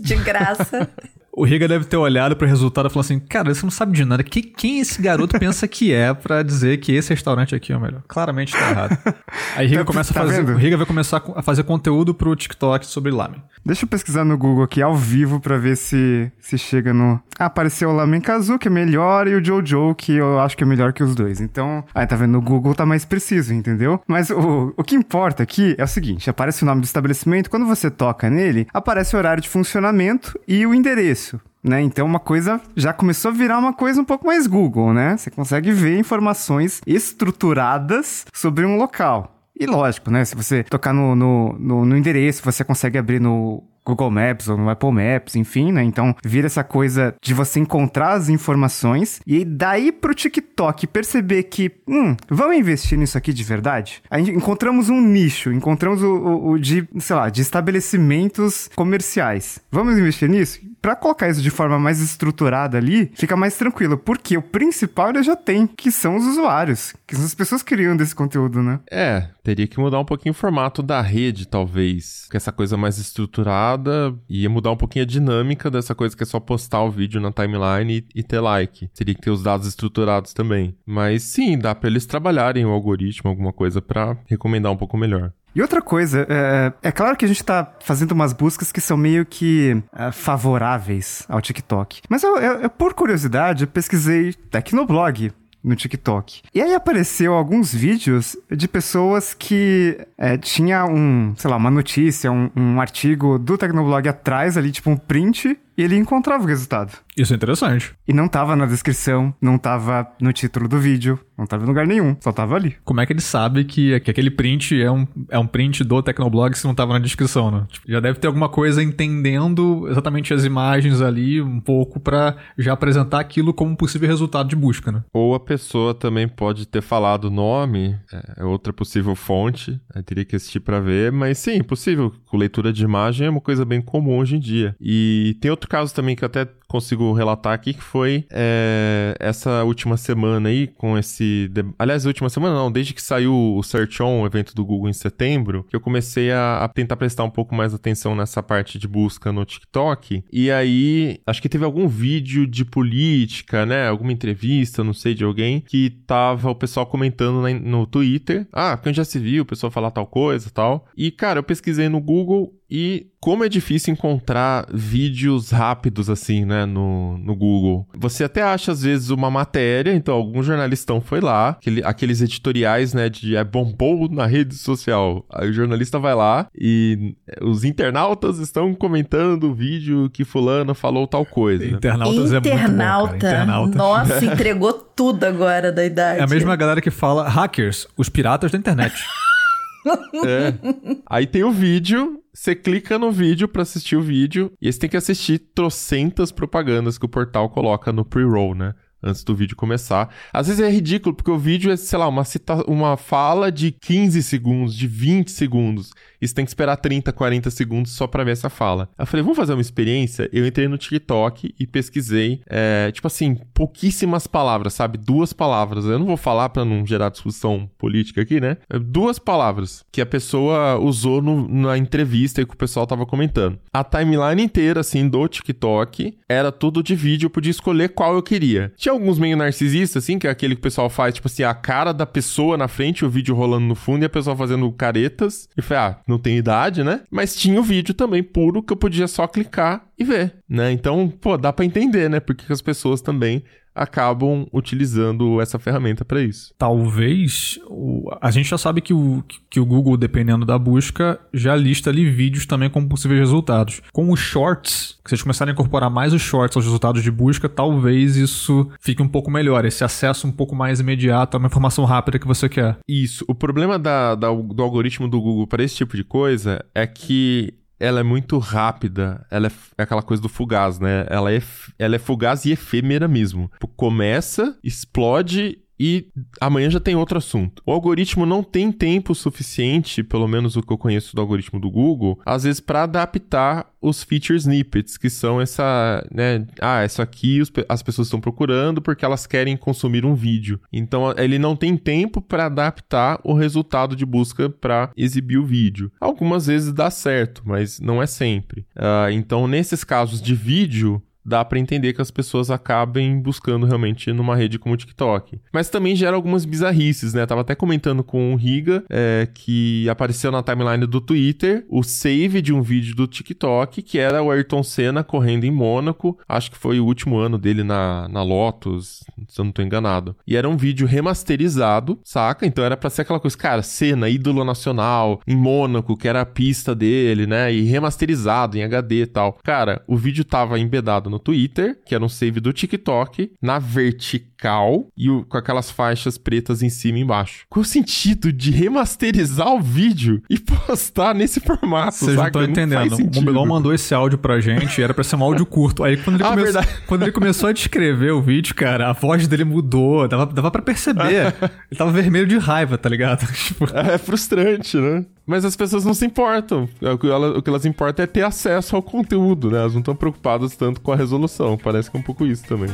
de graça. O Riga deve ter olhado pro resultado e falou assim: Cara, você não sabe de nada. Que, quem esse garoto pensa que é para dizer que esse restaurante aqui é o melhor? Claramente tá errado. Aí Riga tá, começa tá a fazer. Vendo? O Riga vai começar a fazer conteúdo pro TikTok sobre lamen. Deixa eu pesquisar no Google aqui ao vivo para ver se, se chega no. Ah, apareceu o Lamen Kazu, que é melhor, e o Jojo, que eu acho que é melhor que os dois. Então, aí tá vendo? No Google tá mais preciso, entendeu? Mas o, o que importa aqui é o seguinte: aparece o nome do estabelecimento, quando você toca nele, aparece o horário de funcionamento e o endereço né? Então uma coisa já começou a virar uma coisa um pouco mais Google, né? Você consegue ver informações estruturadas sobre um local. E lógico, né? Se você tocar no, no, no, no endereço, você consegue abrir no Google Maps ou no Apple Maps, enfim, né? Então vira essa coisa de você encontrar as informações e daí pro TikTok perceber que, hum, vamos investir nisso aqui de verdade? Aí encontramos um nicho, encontramos o, o, o de, sei lá, de estabelecimentos comerciais. Vamos investir nisso? Para colocar isso de forma mais estruturada ali, fica mais tranquilo, porque o principal ele já tem, que são os usuários, que são as pessoas criando esse conteúdo, né? É, teria que mudar um pouquinho o formato da rede, talvez. Que essa coisa mais estruturada ia mudar um pouquinho a dinâmica dessa coisa que é só postar o vídeo na timeline e, e ter like. Teria que ter os dados estruturados também. Mas sim, dá para eles trabalharem o algoritmo, alguma coisa para recomendar um pouco melhor. E outra coisa, é, é, claro que a gente tá fazendo umas buscas que são meio que é, favoráveis ao TikTok. Mas eu, eu, eu, por curiosidade, pesquisei Tecnoblog no TikTok. E aí apareceu alguns vídeos de pessoas que é, tinha um, sei lá, uma notícia, um, um artigo do Tecnoblog atrás ali, tipo um print, e ele encontrava o resultado. Isso é interessante. E não tava na descrição, não tava no título do vídeo, não tava em lugar nenhum, só tava ali. Como é que ele sabe que, que aquele print é um, é um print do Tecnoblog se não tava na descrição, né? Tipo, já deve ter alguma coisa entendendo exatamente as imagens ali um pouco para já apresentar aquilo como um possível resultado de busca, né? Ou a pessoa também pode ter falado o nome, é, é outra possível fonte, aí teria que assistir para ver, mas sim, possível. Com leitura de imagem é uma coisa bem comum hoje em dia. E tem outro caso também que eu até consigo relatar aqui, que foi é, essa última semana aí, com esse. Aliás, última semana não, desde que saiu o Search On, o evento do Google em setembro, que eu comecei a, a, tentar prestar um pouco mais atenção nessa parte de busca no TikTok. E aí, acho que teve algum vídeo de política, né? Alguma entrevista, não sei, de alguém, que tava o pessoal comentando na, no Twitter. Ah, quem já se viu, o pessoal falar tal coisa tal. E, cara, eu pesquisei no Google e como é difícil encontrar vídeos rápidos assim, né, no, no Google. Você até acha às vezes uma matéria, então algum jornalistão foi lá, aquele, aqueles editoriais, né, de é bombou na rede social. Aí o jornalista vai lá e os internautas estão comentando o vídeo que fulano falou tal coisa. Internautas Internauta, é muito bom, cara. Internauta. Nossa, entregou tudo agora da idade. É a mesma galera que fala hackers, os piratas da internet. é. Aí tem o vídeo você clica no vídeo para assistir o vídeo e você tem que assistir trocentas propagandas que o portal coloca no pre-roll, né? antes do vídeo começar. Às vezes é ridículo, porque o vídeo é, sei lá, uma, cita uma fala de 15 segundos, de 20 segundos. E você tem que esperar 30, 40 segundos só pra ver essa fala. Eu falei, vamos fazer uma experiência? Eu entrei no TikTok e pesquisei, é, tipo assim, pouquíssimas palavras, sabe? Duas palavras. Eu não vou falar pra não gerar discussão política aqui, né? É, duas palavras que a pessoa usou no, na entrevista e que o pessoal tava comentando. A timeline inteira, assim, do TikTok era tudo de vídeo, eu podia escolher qual eu queria. Tinha alguns meio narcisistas, assim, que é aquele que o pessoal faz, tipo assim, a cara da pessoa na frente, o vídeo rolando no fundo e a pessoa fazendo caretas. E foi, ah, não tem idade, né? Mas tinha o vídeo também puro que eu podia só clicar e ver, né? Então, pô, dá para entender, né? Porque as pessoas também acabam utilizando essa ferramenta para isso. Talvez o, a gente já sabe que o, que o Google, dependendo da busca, já lista ali vídeos também como possíveis resultados. Com os shorts, que vocês começarem a incorporar mais os shorts aos resultados de busca, talvez isso fique um pouco melhor, esse acesso um pouco mais imediato a uma informação rápida que você quer. Isso. O problema da, da do algoritmo do Google para esse tipo de coisa é que ela é muito rápida, ela é, é, aquela coisa do fugaz, né? Ela é, ela é fugaz e efêmera mesmo. Tipo, começa, explode e amanhã já tem outro assunto. O algoritmo não tem tempo suficiente, pelo menos o que eu conheço do algoritmo do Google, às vezes para adaptar os feature snippets, que são essa, né, ah, isso aqui as pessoas estão procurando porque elas querem consumir um vídeo. Então ele não tem tempo para adaptar o resultado de busca para exibir o vídeo. Algumas vezes dá certo, mas não é sempre. Uh, então nesses casos de vídeo dá para entender que as pessoas acabem buscando realmente numa rede como o TikTok. Mas também gera algumas bizarrices, né? Tava até comentando com o Riga é, que apareceu na timeline do Twitter o save de um vídeo do TikTok que era o Ayrton Senna correndo em Mônaco. Acho que foi o último ano dele na, na Lotus, se eu não tô enganado. E era um vídeo remasterizado, saca? Então era pra ser aquela coisa, cara, Senna, ídolo nacional, em Mônaco, que era a pista dele, né? E remasterizado em HD e tal. Cara, o vídeo tava embedado no Twitter, que era um save do TikTok, na vertical e o, com aquelas faixas pretas em cima e embaixo. Qual o sentido de remasterizar o vídeo e postar nesse formato? Vocês não estão entendendo. O Mobilon mandou esse áudio pra gente, era pra ser um áudio curto. Aí quando ele, ah, começou, quando ele começou a descrever o vídeo, cara, a voz dele mudou, dava, dava pra perceber. ele tava vermelho de raiva, tá ligado? tipo... É frustrante, né? Mas as pessoas não se importam. É, o que, elas, o que elas importam é ter acesso ao conteúdo, né? Elas não estão preocupadas tanto com a resolução. Parece que é um pouco isso também.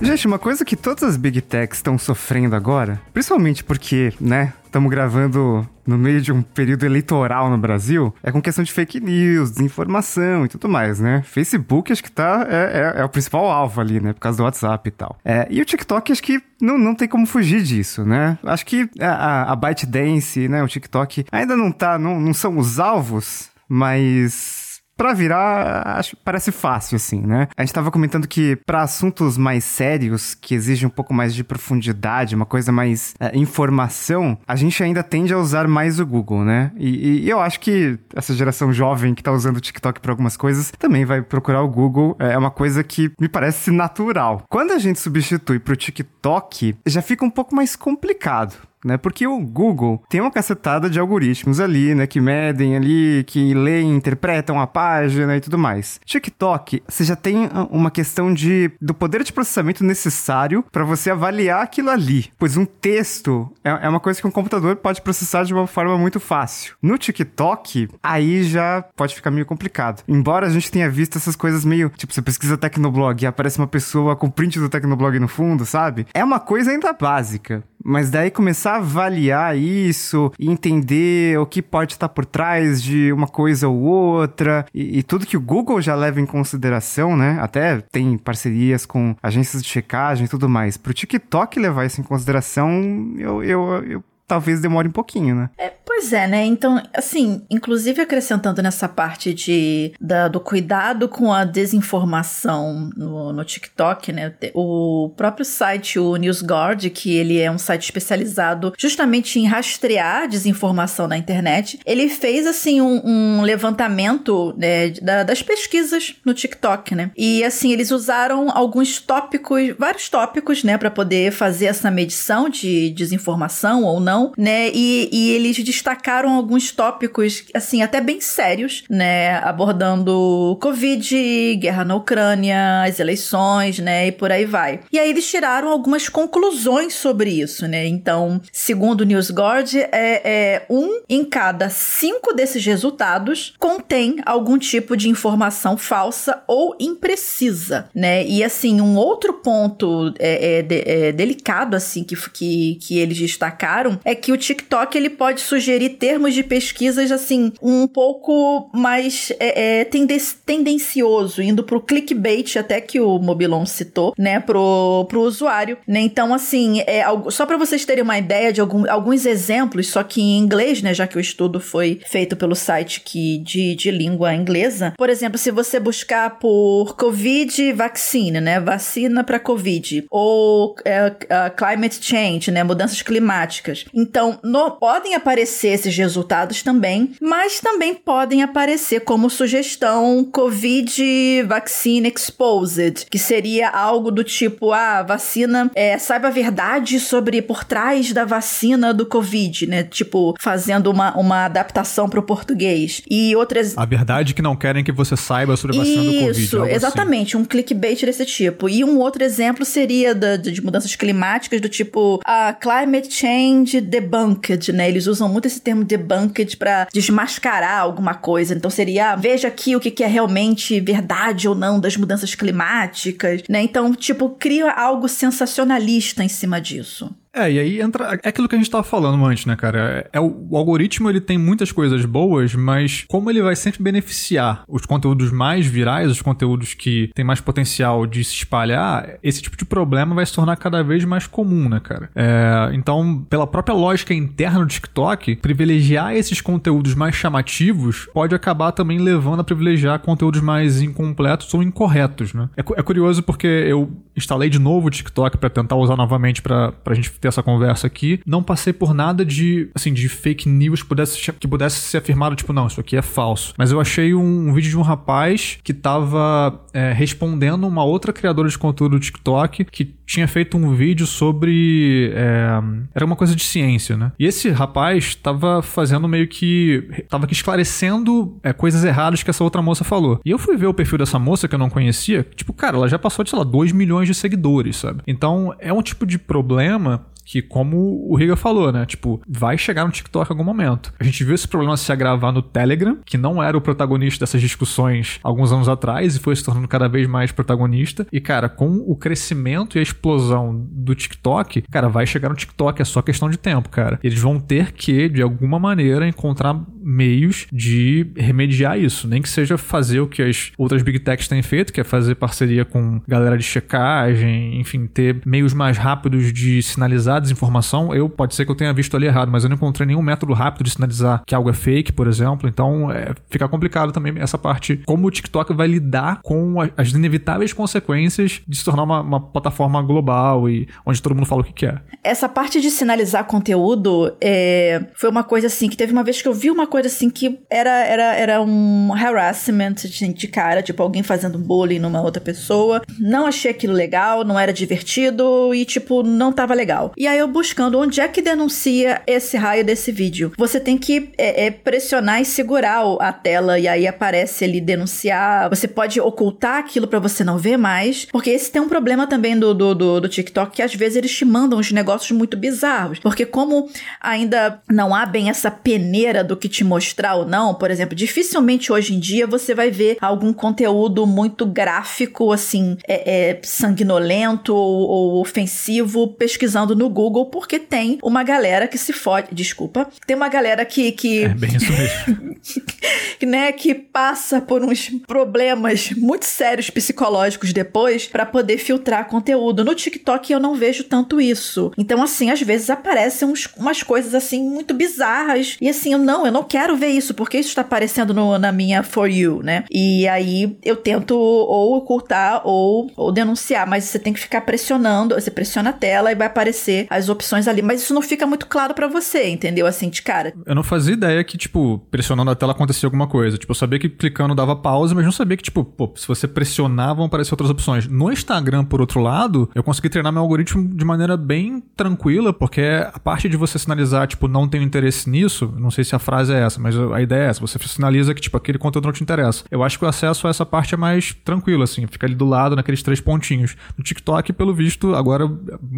Gente, uma coisa que todas as big techs estão sofrendo agora, principalmente porque, né, estamos gravando no meio de um período eleitoral no Brasil, é com questão de fake news, desinformação e tudo mais, né? Facebook acho que tá, é, é, é o principal alvo ali, né? Por causa do WhatsApp e tal. É, e o TikTok acho que não, não tem como fugir disso, né? Acho que a, a ByteDance, né, o TikTok ainda não tá, não, não são os alvos, mas para virar, acho, parece fácil, assim, né? A gente tava comentando que para assuntos mais sérios, que exigem um pouco mais de profundidade, uma coisa mais é, informação, a gente ainda tende a usar mais o Google, né? E, e, eu acho que essa geração jovem que tá usando o TikTok para algumas coisas também vai procurar o Google. É uma coisa que me parece natural. Quando a gente substitui pro TikTok, já fica um pouco mais complicado né? Porque o Google tem uma cacetada de algoritmos ali, né? Que medem ali, que leem, interpretam a página e tudo mais. TikTok, você já tem uma questão de do poder de processamento necessário para você avaliar aquilo ali. Pois um texto é, é uma coisa que um computador pode processar de uma forma muito fácil. No TikTok, aí já pode ficar meio complicado. Embora a gente tenha visto essas coisas meio, tipo, você pesquisa Tecnoblog e aparece uma pessoa com print do Tecnoblog no fundo, sabe? É uma coisa ainda básica. Mas daí começar a avaliar isso e entender o que pode estar por trás de uma coisa ou outra e, e, tudo que o Google já leva em consideração, né? Até tem parcerias com agências de checagem e tudo mais. Para o TikTok levar isso em consideração, eu, eu, eu talvez demore um pouquinho, né? É, Pois é, né? Então, assim, inclusive acrescentando nessa parte de, da, do cuidado com a desinformação no, no TikTok, né? O próprio site, o NewsGuard, que ele é um site especializado justamente em rastrear desinformação na internet, ele fez, assim, um, um levantamento né, da, das pesquisas no TikTok, né? E, assim, eles usaram alguns tópicos, vários tópicos, né, para poder fazer essa medição de desinformação ou não né? E, e eles destacaram alguns tópicos, assim, até bem sérios, né? Abordando Covid, guerra na Ucrânia, as eleições, né? E por aí vai. E aí eles tiraram algumas conclusões sobre isso, né? Então, segundo o NewsGuard, é, é um em cada cinco desses resultados contém algum tipo de informação falsa ou imprecisa, né? E assim, um outro ponto é, é, é delicado, assim, que, que, que eles destacaram é que o TikTok ele pode sugerir termos de pesquisas, assim, um pouco mais é, é, tendencioso, indo pro clickbait, até que o Mobilon citou, né, pro, pro usuário, né? Então, assim, é, só para vocês terem uma ideia de algum, alguns exemplos, só que em inglês, né, já que o estudo foi feito pelo site que, de, de língua inglesa. Por exemplo, se você buscar por Covid vaccine, né, vacina para Covid, ou é, uh, climate change, né, mudanças climáticas. Então, no, podem aparecer esses resultados também, mas também podem aparecer como sugestão Covid vaccine exposed, que seria algo do tipo, ah, vacina, é, saiba a verdade sobre por trás da vacina do Covid, né? Tipo, fazendo uma, uma adaptação para o português. E outras. A verdade é que não querem que você saiba sobre a vacina Isso, do Covid. Isso, assim. exatamente, assim. um clickbait desse tipo. E um outro exemplo seria da, de mudanças climáticas, do tipo a climate change debunked, né? Eles usam muito esse termo debunked para desmascarar alguma coisa. Então seria, ah, veja aqui o que, que é realmente verdade ou não das mudanças climáticas, né? Então, tipo, cria algo sensacionalista em cima disso. É, e aí entra. É aquilo que a gente tava falando antes, né, cara? É, o, o, algoritmo ele tem muitas coisas boas, mas como ele vai sempre beneficiar os conteúdos mais virais, os conteúdos que têm mais potencial de se espalhar, esse tipo de problema vai se tornar cada vez mais comum, né, cara? É, então, pela própria lógica interna do TikTok, privilegiar esses conteúdos mais chamativos pode acabar também levando a privilegiar conteúdos mais incompletos ou incorretos, né? É, é curioso porque eu instalei de novo o TikTok para tentar usar novamente pra, pra gente ter essa conversa aqui, não passei por nada de, assim, de fake news que pudesse, que pudesse ser afirmado, tipo, não, isso aqui é falso. Mas eu achei um, um vídeo de um rapaz que tava é, respondendo uma outra criadora de conteúdo do TikTok que tinha feito um vídeo sobre. É, era uma coisa de ciência, né? E esse rapaz tava fazendo meio que. tava aqui esclarecendo é, coisas erradas que essa outra moça falou. E eu fui ver o perfil dessa moça que eu não conhecia. Tipo, cara, ela já passou de, sei lá, 2 milhões de seguidores, sabe? Então é um tipo de problema que, como o Riga falou, né? Tipo, vai chegar no TikTok em algum momento. A gente viu esse problema se agravar no Telegram, que não era o protagonista dessas discussões alguns anos atrás e foi se tornando cada vez mais protagonista. E, cara, com o crescimento e a explosão do TikTok, cara, vai chegar no TikTok, é só questão de tempo, cara. Eles vão ter que, de alguma maneira, encontrar meios de remediar isso. Nem que seja fazer o que as outras big techs têm feito, que é fazer parceria com galera de checagem, enfim, ter meios mais rápidos de sinalizar desinformação. Eu, pode ser que eu tenha visto ali errado, mas eu não encontrei nenhum método rápido de sinalizar que algo é fake, por exemplo. Então, é, fica complicado também essa parte. Como o TikTok vai lidar com as inevitáveis consequências de se tornar uma, uma, plataforma global e onde todo mundo fala o que quer. Essa parte de sinalizar conteúdo é, foi uma coisa assim que teve uma vez que eu vi uma coisa assim que era, era, era um harassment de, de cara, tipo alguém fazendo bullying numa outra pessoa. Não achei aquilo legal, não era divertido e, tipo, não tava legal. E aí eu buscando onde é que denuncia esse raio desse vídeo. Você tem que é, é, pressionar e segurar a tela e aí aparece ali denunciar. Você pode ocultar aquilo para você não ver mais, porque esse tem um problema também do, do, do, do TikTok que às vezes eles te mandam uns negócios muito bizarros, porque como ainda não há bem essa peneira do que te mostrar ou não, por exemplo, dificilmente hoje em dia você vai ver algum conteúdo muito gráfico, assim, é, é sanguinolento ou, ou ofensivo pesquisando no Google porque tem uma galera que se fode. Desculpa. Tem uma galera que. que é bem isso mesmo. né, que passa por uns problemas muito sérios psicológicos depois para poder filtrar conteúdo. No TikTok eu não vejo tanto isso. Então, assim, às vezes aparecem uns, umas coisas assim muito bizarras. E assim, eu não, eu não quero ver isso, porque isso está aparecendo no, na minha For You, né? E aí eu tento ou ocultar ou, ou denunciar, mas você tem que ficar pressionando, você pressiona a tela e vai aparecer as opções ali, mas isso não fica muito claro para você, entendeu? Assim, de cara. Eu não fazia ideia que, tipo, pressionando a tela acontecia alguma coisa. Tipo, eu sabia que clicando dava pausa, mas não sabia que, tipo, pô, se você pressionar, vão aparecer outras opções. No Instagram, por outro lado, eu consegui treinar meu algoritmo de maneira bem tranquila, porque a parte de você sinalizar, tipo, não tenho interesse nisso, não sei se a frase é essa, mas a ideia é essa. Você sinaliza que, tipo, aquele conteúdo não te interessa. Eu acho que o acesso a essa parte é mais tranquilo, assim, fica ali do lado, naqueles três pontinhos. No TikTok, pelo visto, agora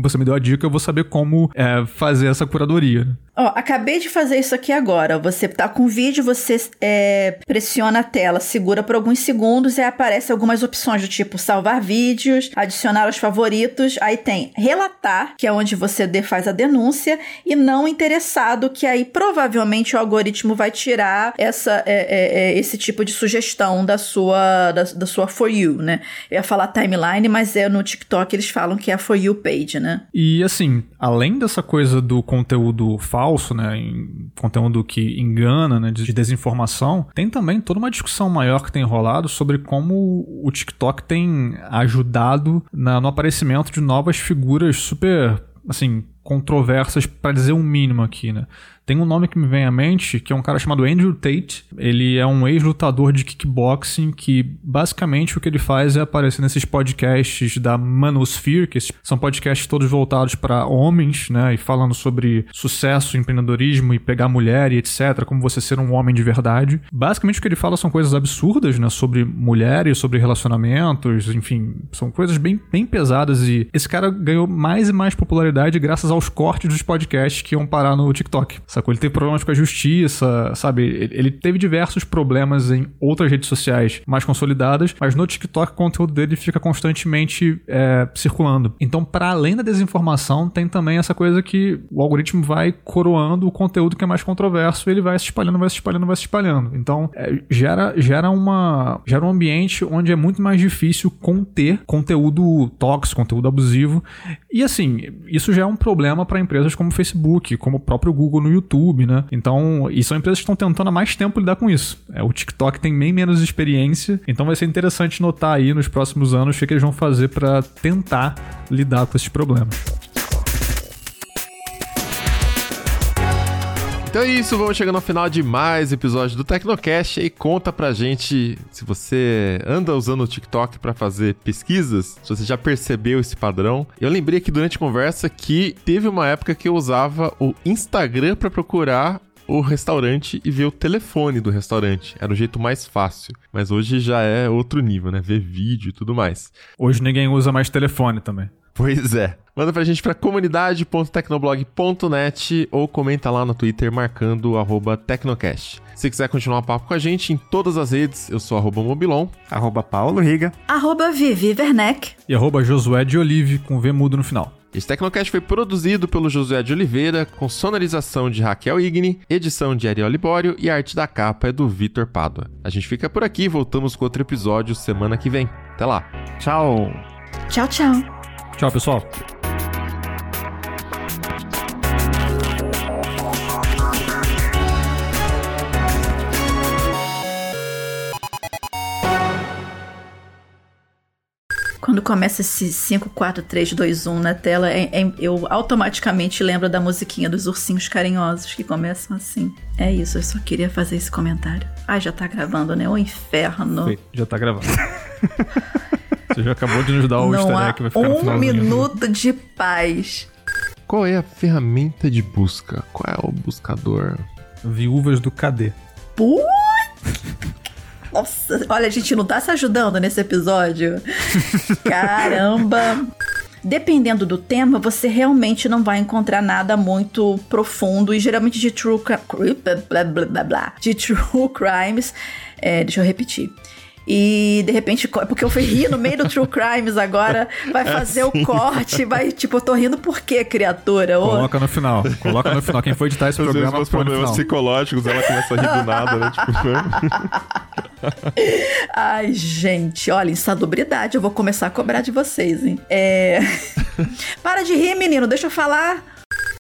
você me deu a dica, eu vou saber como é, fazer essa curadoria. Ó, acabei de fazer isso aqui agora. Você tá com o vídeo, você é, pressiona a tela, segura por alguns segundos e aparece algumas opções do tipo salvar vídeos, adicionar aos favoritos. Aí tem relatar, que é onde você faz a denúncia, e não interessado, que aí provavelmente o algoritmo vai tirar essa, é, é, é esse tipo de sugestão da sua, da, da, sua For You, né? Eu ia falar timeline, mas é no TikTok eles falam que é a For You page, né? E assim, além dessa coisa do conteúdo falso, né, em conteúdo que engana, né, de desinformação, tem também toda uma discussão maior que tem rolado sobre como o TikTok tem ajudado na, no aparecimento de novas figuras super, assim, controversas, para dizer o um mínimo aqui, né? Tem um nome que me vem à mente, que é um cara chamado Andrew Tate. Ele é um ex-lutador de kickboxing que basicamente o que ele faz é aparecer nesses podcasts da Manosphere, que são podcasts todos voltados para homens, né, e falando sobre sucesso, empreendedorismo e pegar mulher e etc, como você ser um homem de verdade. Basicamente o que ele fala são coisas absurdas, né, sobre mulheres, sobre relacionamentos, enfim, são coisas bem, bem pesadas e esse cara ganhou mais e mais popularidade graças aos cortes dos podcasts que iam parar no TikTok. Sacou? Ele teve problemas com a justiça, sabe? Ele teve diversos problemas em outras redes sociais mais consolidadas, mas no TikTok o conteúdo dele fica constantemente é, circulando. Então, para além da desinformação, tem também essa coisa que o algoritmo vai coroando o conteúdo que é mais controverso ele vai se espalhando, vai se espalhando, vai se espalhando. Então, é, gera, gera, uma, gera um ambiente onde é muito mais difícil conter conteúdo tóxico, conteúdo abusivo. E assim, isso já é um problema para empresas como o Facebook, como o próprio Google no YouTube YouTube, né? Então, e são empresas que estão tentando há mais tempo lidar com isso. É, o TikTok tem bem menos experiência, então vai ser interessante notar aí nos próximos anos o que, que eles vão fazer para tentar lidar com esses problemas. Então é isso, vamos chegando ao final de mais episódio do Tecnocast e conta pra gente se você anda usando o TikTok para fazer pesquisas, se você já percebeu esse padrão. Eu lembrei aqui durante a conversa que teve uma época que eu usava o Instagram para procurar o restaurante e ver o telefone do restaurante. Era o jeito mais fácil. Mas hoje já é outro nível, né? Ver vídeo e tudo mais. Hoje ninguém usa mais telefone também. Pois é. Manda pra gente pra comunidade.tecnoblog.net ou comenta lá no Twitter marcando arroba Tecnocast. Se quiser continuar o papo com a gente em todas as redes, eu sou arroba Mobilon, arroba Paulo Riga, arroba Vivi Werneck e arroba Josué de Olive com V mudo no final. Esse Tecnocast foi produzido pelo Josué de Oliveira, com sonorização de Raquel Igni, edição de Ariel Libório e a arte da capa é do Vitor Pádua. A gente fica por aqui, voltamos com outro episódio semana que vem. Até lá. Tchau. Tchau, tchau. Tchau, pessoal. Quando começa esse 5, 4, 3, 2, 1 na tela, é, é, eu automaticamente lembro da musiquinha dos ursinhos carinhosos que começam assim. É isso, eu só queria fazer esse comentário. Ai, já tá gravando, né? O inferno. já tá gravando. Você já acabou de nos dar o easter egg que vai ficar um no final. Um minuto de paz. Qual é a ferramenta de busca? Qual é o buscador? Viúvas do KD. Putz! Nossa, olha, a gente não tá se ajudando nesse episódio. Caramba! Dependendo do tema, você realmente não vai encontrar nada muito profundo e geralmente de true blá, blá, blá, blá, de true crimes. É, deixa eu repetir. E de repente, porque eu fui rir no meio do True Crimes agora, vai é fazer o corte, vai, tipo, eu tô rindo por quê, criatura? Coloca no final, coloca no final. Quem foi editar esse Às programa vezes, problemas psicológicos, ela começa a rir do nada, né? Tipo, Ai, gente, olha, insalubridade, eu vou começar a cobrar de vocês, hein? É... Para de rir, menino, deixa eu falar.